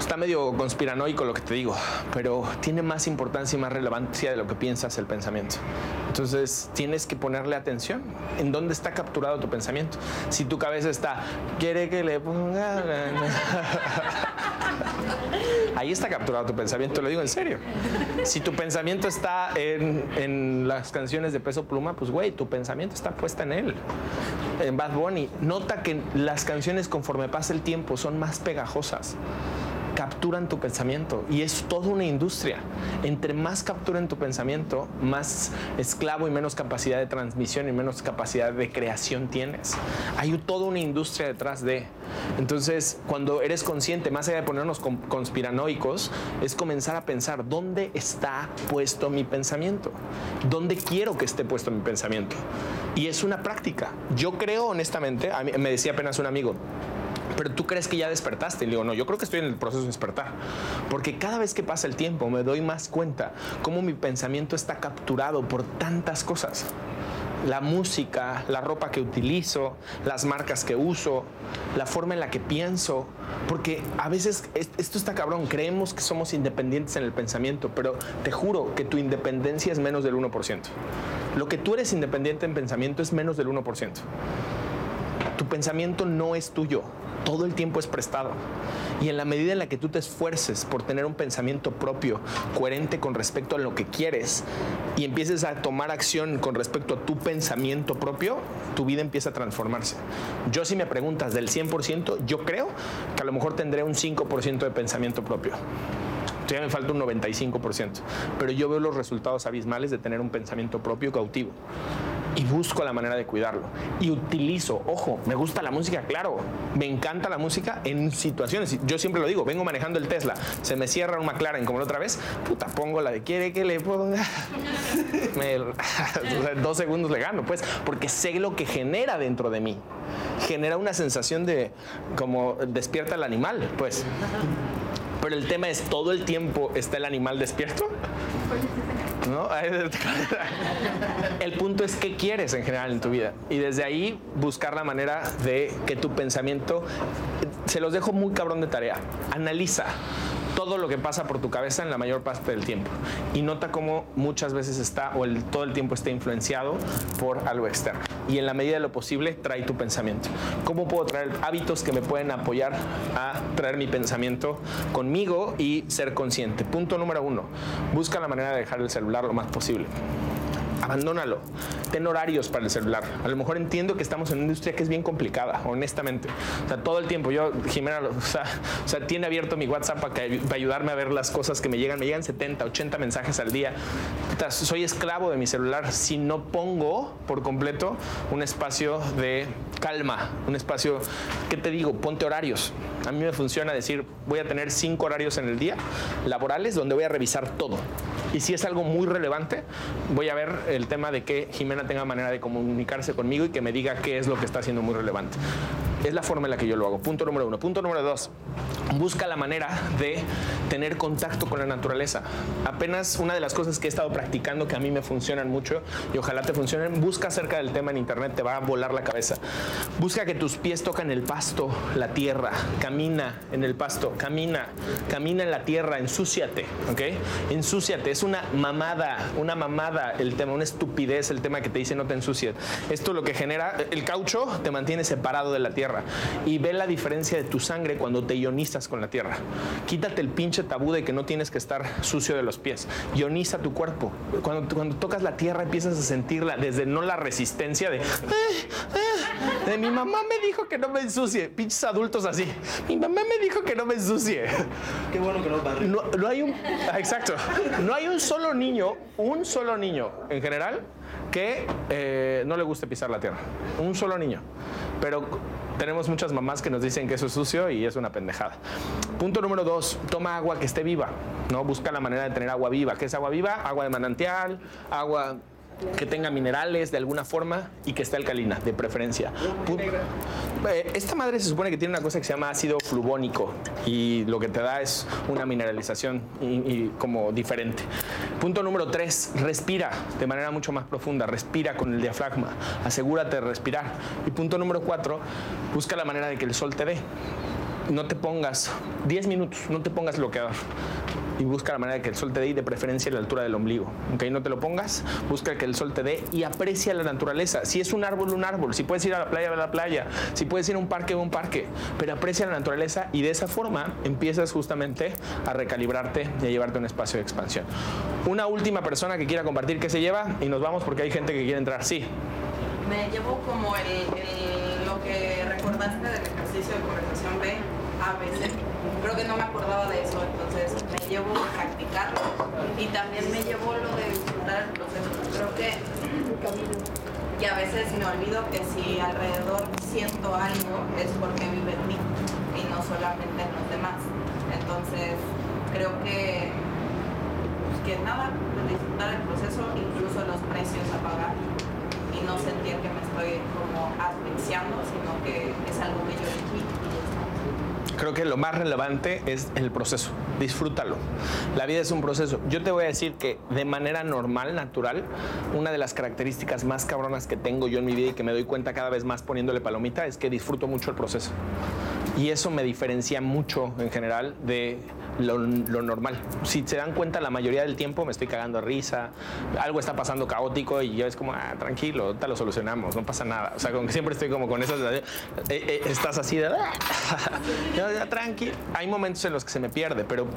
S1: está medio conspiranoico lo que te digo, pero tiene más importancia y más relevancia de lo que piensas el pensamiento. Entonces tienes que ponerle atención en dónde está capturado tu pensamiento. Si tu cabeza está, quiere que le ponga... Ahí está capturado tu pensamiento, lo digo en serio. Si tu pensamiento está en, en las canciones de peso pluma, pues güey, tu pensamiento está puesta en él. En Bad Bunny. Nota que las canciones conforme pasa el tiempo son más pegajosas capturan tu pensamiento y es toda una industria. Entre más capturen tu pensamiento, más esclavo y menos capacidad de transmisión y menos capacidad de creación tienes. Hay toda una industria detrás de. Entonces, cuando eres consciente, más allá de ponernos con- conspiranoicos, es comenzar a pensar dónde está puesto mi pensamiento, dónde quiero que esté puesto mi pensamiento. Y es una práctica. Yo creo honestamente, me decía apenas un amigo, pero tú crees que ya despertaste. Y le digo, no, yo creo que estoy en el proceso de despertar. Porque cada vez que pasa el tiempo me doy más cuenta cómo mi pensamiento está capturado por tantas cosas. La música, la ropa que utilizo, las marcas que uso, la forma en la que pienso. Porque a veces es- esto está cabrón, creemos que somos independientes en el pensamiento, pero te juro que tu independencia es menos del 1%. Lo que tú eres independiente en pensamiento es menos del 1% tu pensamiento no es tuyo, todo el tiempo es prestado. Y en la medida en la que tú te esfuerces por tener un pensamiento propio, coherente con respecto a lo que quieres, y empieces a tomar acción con respecto a tu pensamiento propio, tu vida empieza a transformarse. Yo si me preguntas del 100%, yo creo que a lo mejor tendré un 5% de pensamiento propio. Todavía me falta un 95%, pero yo veo los resultados abismales de tener un pensamiento propio cautivo y busco la manera de cuidarlo. Y utilizo, ojo, me gusta la música, claro, me encanta la música en situaciones. Yo siempre lo digo, vengo manejando el Tesla, se me cierra un McLaren como la otra vez, puta, pongo la de quiere que le ponga. Dos segundos le gano, pues, porque sé lo que genera dentro de mí. Genera una sensación de como despierta el animal, pues. Pero el tema es, ¿todo el tiempo está el animal despierto? El punto es qué quieres en general en tu vida. Y desde ahí buscar la manera de que tu pensamiento, se los dejo muy cabrón de tarea. Analiza todo lo que pasa por tu cabeza en la mayor parte del tiempo. Y nota cómo muchas veces está o todo el tiempo está influenciado por algo externo. Y en la medida de lo posible, trae tu pensamiento. ¿Cómo puedo traer hábitos que me pueden apoyar a traer mi pensamiento conmigo y ser consciente? Punto número uno, busca la manera de dejar el celular lo más posible. Abandónalo. Ten horarios para el celular. A lo mejor entiendo que estamos en una industria que es bien complicada, honestamente. O sea, todo el tiempo yo, Jimena, o sea, o sea, tiene abierto mi WhatsApp para, ayudarme a ver las cosas que me llegan. Me llegan 70, 80 mensajes al día. Soy esclavo de mi celular si no pongo por completo un espacio de calma, un espacio, ¿qué te digo? Ponte horarios. A mí me funciona decir, voy a tener cinco horarios en el día laborales donde voy a revisar todo. Y si es algo muy relevante, voy a ver el tema de que Jimena tenga manera de comunicarse conmigo y que me diga qué es lo que está haciendo muy relevante. Es la forma en la que yo lo hago. Punto número uno. Punto número dos. Busca la manera de tener contacto con la naturaleza. Apenas una de las cosas que he estado practicando que a mí me funcionan mucho y ojalá te funcionen, busca acerca del tema en internet, te va a volar la cabeza. Busca que tus pies tocan el pasto, la tierra, camina en el pasto, camina, camina en la tierra, ensúciate, ¿ok? Ensúciate, es una mamada, una mamada el tema, una estupidez el tema que te dice no te ensucies. Esto lo que genera, el caucho te mantiene separado de la tierra y ve la diferencia de tu sangre cuando te ionizas con la tierra. Quítate el pinche tabú de que no tienes que estar sucio de los pies. Ioniza tu cuerpo. Cuando, cuando tocas la tierra empiezas a sentirla desde no la resistencia de, "Ah, ah", de mi mamá me dijo que no me ensucie. Pinches adultos así. Mi mamá me dijo que no me ensucie.
S3: Qué bueno que no barre.
S1: No, no hay un. ah, Exacto. No hay un solo niño, un solo niño en general, que eh, no le guste pisar la tierra. Un solo niño. Pero tenemos muchas mamás que nos dicen que eso es sucio y es una pendejada. Punto número dos, toma agua que esté viva. ¿no? Busca la manera de tener agua viva. ¿Qué es agua viva? Agua de manantial, agua que tenga minerales de alguna forma y que esté alcalina, de preferencia. Eh, Esta madre se supone que tiene una cosa que se llama ácido fluvónico y lo que te da es una mineralización como diferente. Punto número tres, respira de manera mucho más profunda, respira con el diafragma, asegúrate de respirar. Y punto número cuatro, busca la manera de que el sol te dé no te pongas 10 minutos, no te pongas bloqueador. Y busca la manera de que el sol te dé y de preferencia la altura del ombligo. Ok, no te lo pongas, busca que el sol te dé y aprecia la naturaleza. Si es un árbol, un árbol. Si puedes ir a la playa, a la playa. Si puedes ir a un parque, a un parque. Pero aprecia la naturaleza y de esa forma empiezas justamente a recalibrarte y a llevarte a un espacio de expansión. Una última persona que quiera compartir qué se lleva y nos vamos porque hay gente que quiere entrar. Sí.
S8: Me llevo como el, lo que recordaste del ejercicio de conversación B a. Creo que no me acordaba de eso, entonces llevo a practicarlo. Y también me llevo lo de disfrutar el proceso. Creo que, que a veces me olvido que si alrededor siento algo es porque vive en mí y no solamente en los demás. Entonces creo que pues que nada, disfrutar el proceso, incluso los precios a pagar y no sentir que me estoy como asfixiando, sino que es algo que yo elegí y ya.
S1: Creo que lo más relevante es el proceso. Disfrútalo. La vida es un proceso. Yo te voy a decir que de manera normal, natural, una de las características más cabronas que tengo yo en mi vida y que me doy cuenta cada vez más poniéndole palomita es que disfruto mucho el proceso. Y eso me diferencia mucho en general de lo, lo normal. Si se dan cuenta, la mayoría del tiempo me estoy cagando de risa, algo está pasando caótico y yo es como, ah, tranquilo, te lo solucionamos, no pasa nada. O sea, como que siempre estoy como con eso, eh, eh, estás así de, ya, ya, tranqui. Hay momentos en los que se me pierde, pero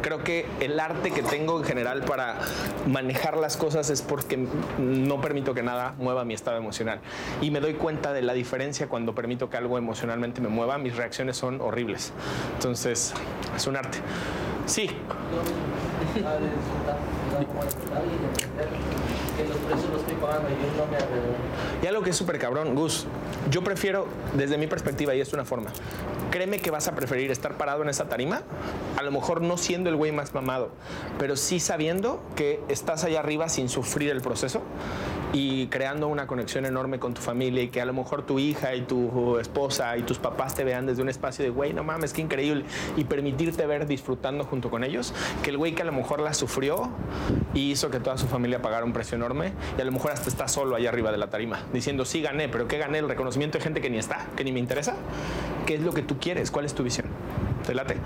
S1: creo que el arte que tengo en general para manejar las cosas es porque no permito que nada mueva mi estado emocional. Y me doy cuenta de la diferencia cuando permito que algo emocionalmente me mueva, mis reacciones son horribles. Entonces, es un arte. Sí,
S3: y
S1: algo que es súper cabrón, Gus, yo prefiero, desde mi perspectiva, y es una forma, créeme que vas a preferir estar parado en esa tarima, a lo mejor no siendo el güey más mamado, pero sí sabiendo que estás allá arriba sin sufrir el proceso y creando una conexión enorme con tu familia y que a lo mejor tu hija y tu esposa y tus papás te vean desde un espacio de, güey, no mames, qué increíble, y permitirte ver disfrutando junto con ellos, que el güey que a lo mejor la sufrió y hizo que toda su familia pagara un precio enorme y a lo mejor hasta está solo allá arriba de la tarima, diciendo, sí gané, pero ¿qué gané? El reconocimiento de gente que ni está, que ni me interesa. ¿Qué es lo que tú quieres? ¿Cuál es tu visión? ¿Te late?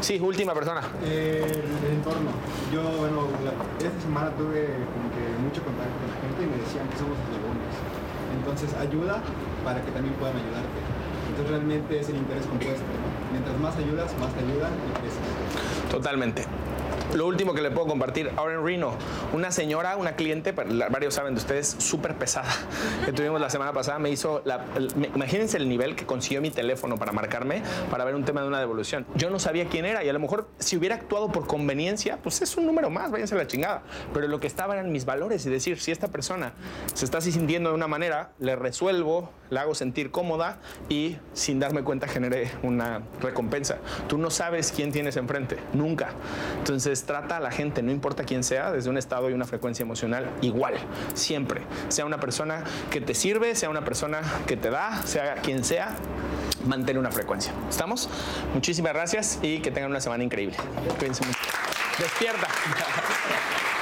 S1: Sí, última persona.
S9: Eh, el entorno. Yo, bueno, la- esta semana tuve como que mucho contacto con la gente y me decían que somos eslabones. Entonces ayuda para que también puedan ayudarte. Entonces realmente es el interés compuesto. ¿no? Mientras más ayudas, más te ayudan y creces.
S1: Totalmente. Lo último que le puedo compartir, ahora en Reno, una señora, una cliente, varios saben de ustedes, súper pesada, que tuvimos la semana pasada, me hizo, la, me- imagínense el nivel que consiguió mi teléfono para marcarme, para ver un tema de una devolución. Yo no sabía quién era y a lo mejor si hubiera actuado por conveniencia, pues es un número más, váyanse a la chingada. Pero lo que estaba eran mis valores y decir, si esta persona se está sintiendo de una manera, le resuelvo, la hago sentir cómoda y sin darme cuenta generé una recompensa. Tú no sabes quién tienes enfrente, nunca. Entonces trata a la gente, no importa quién sea, desde un estado y una frecuencia emocional igual, siempre. Sea una persona que te sirve, sea una persona que te da, sea quien sea, mantén una frecuencia. ¿Estamos? Muchísimas gracias y que tengan una semana increíble. Cuídense mucho. Despierta.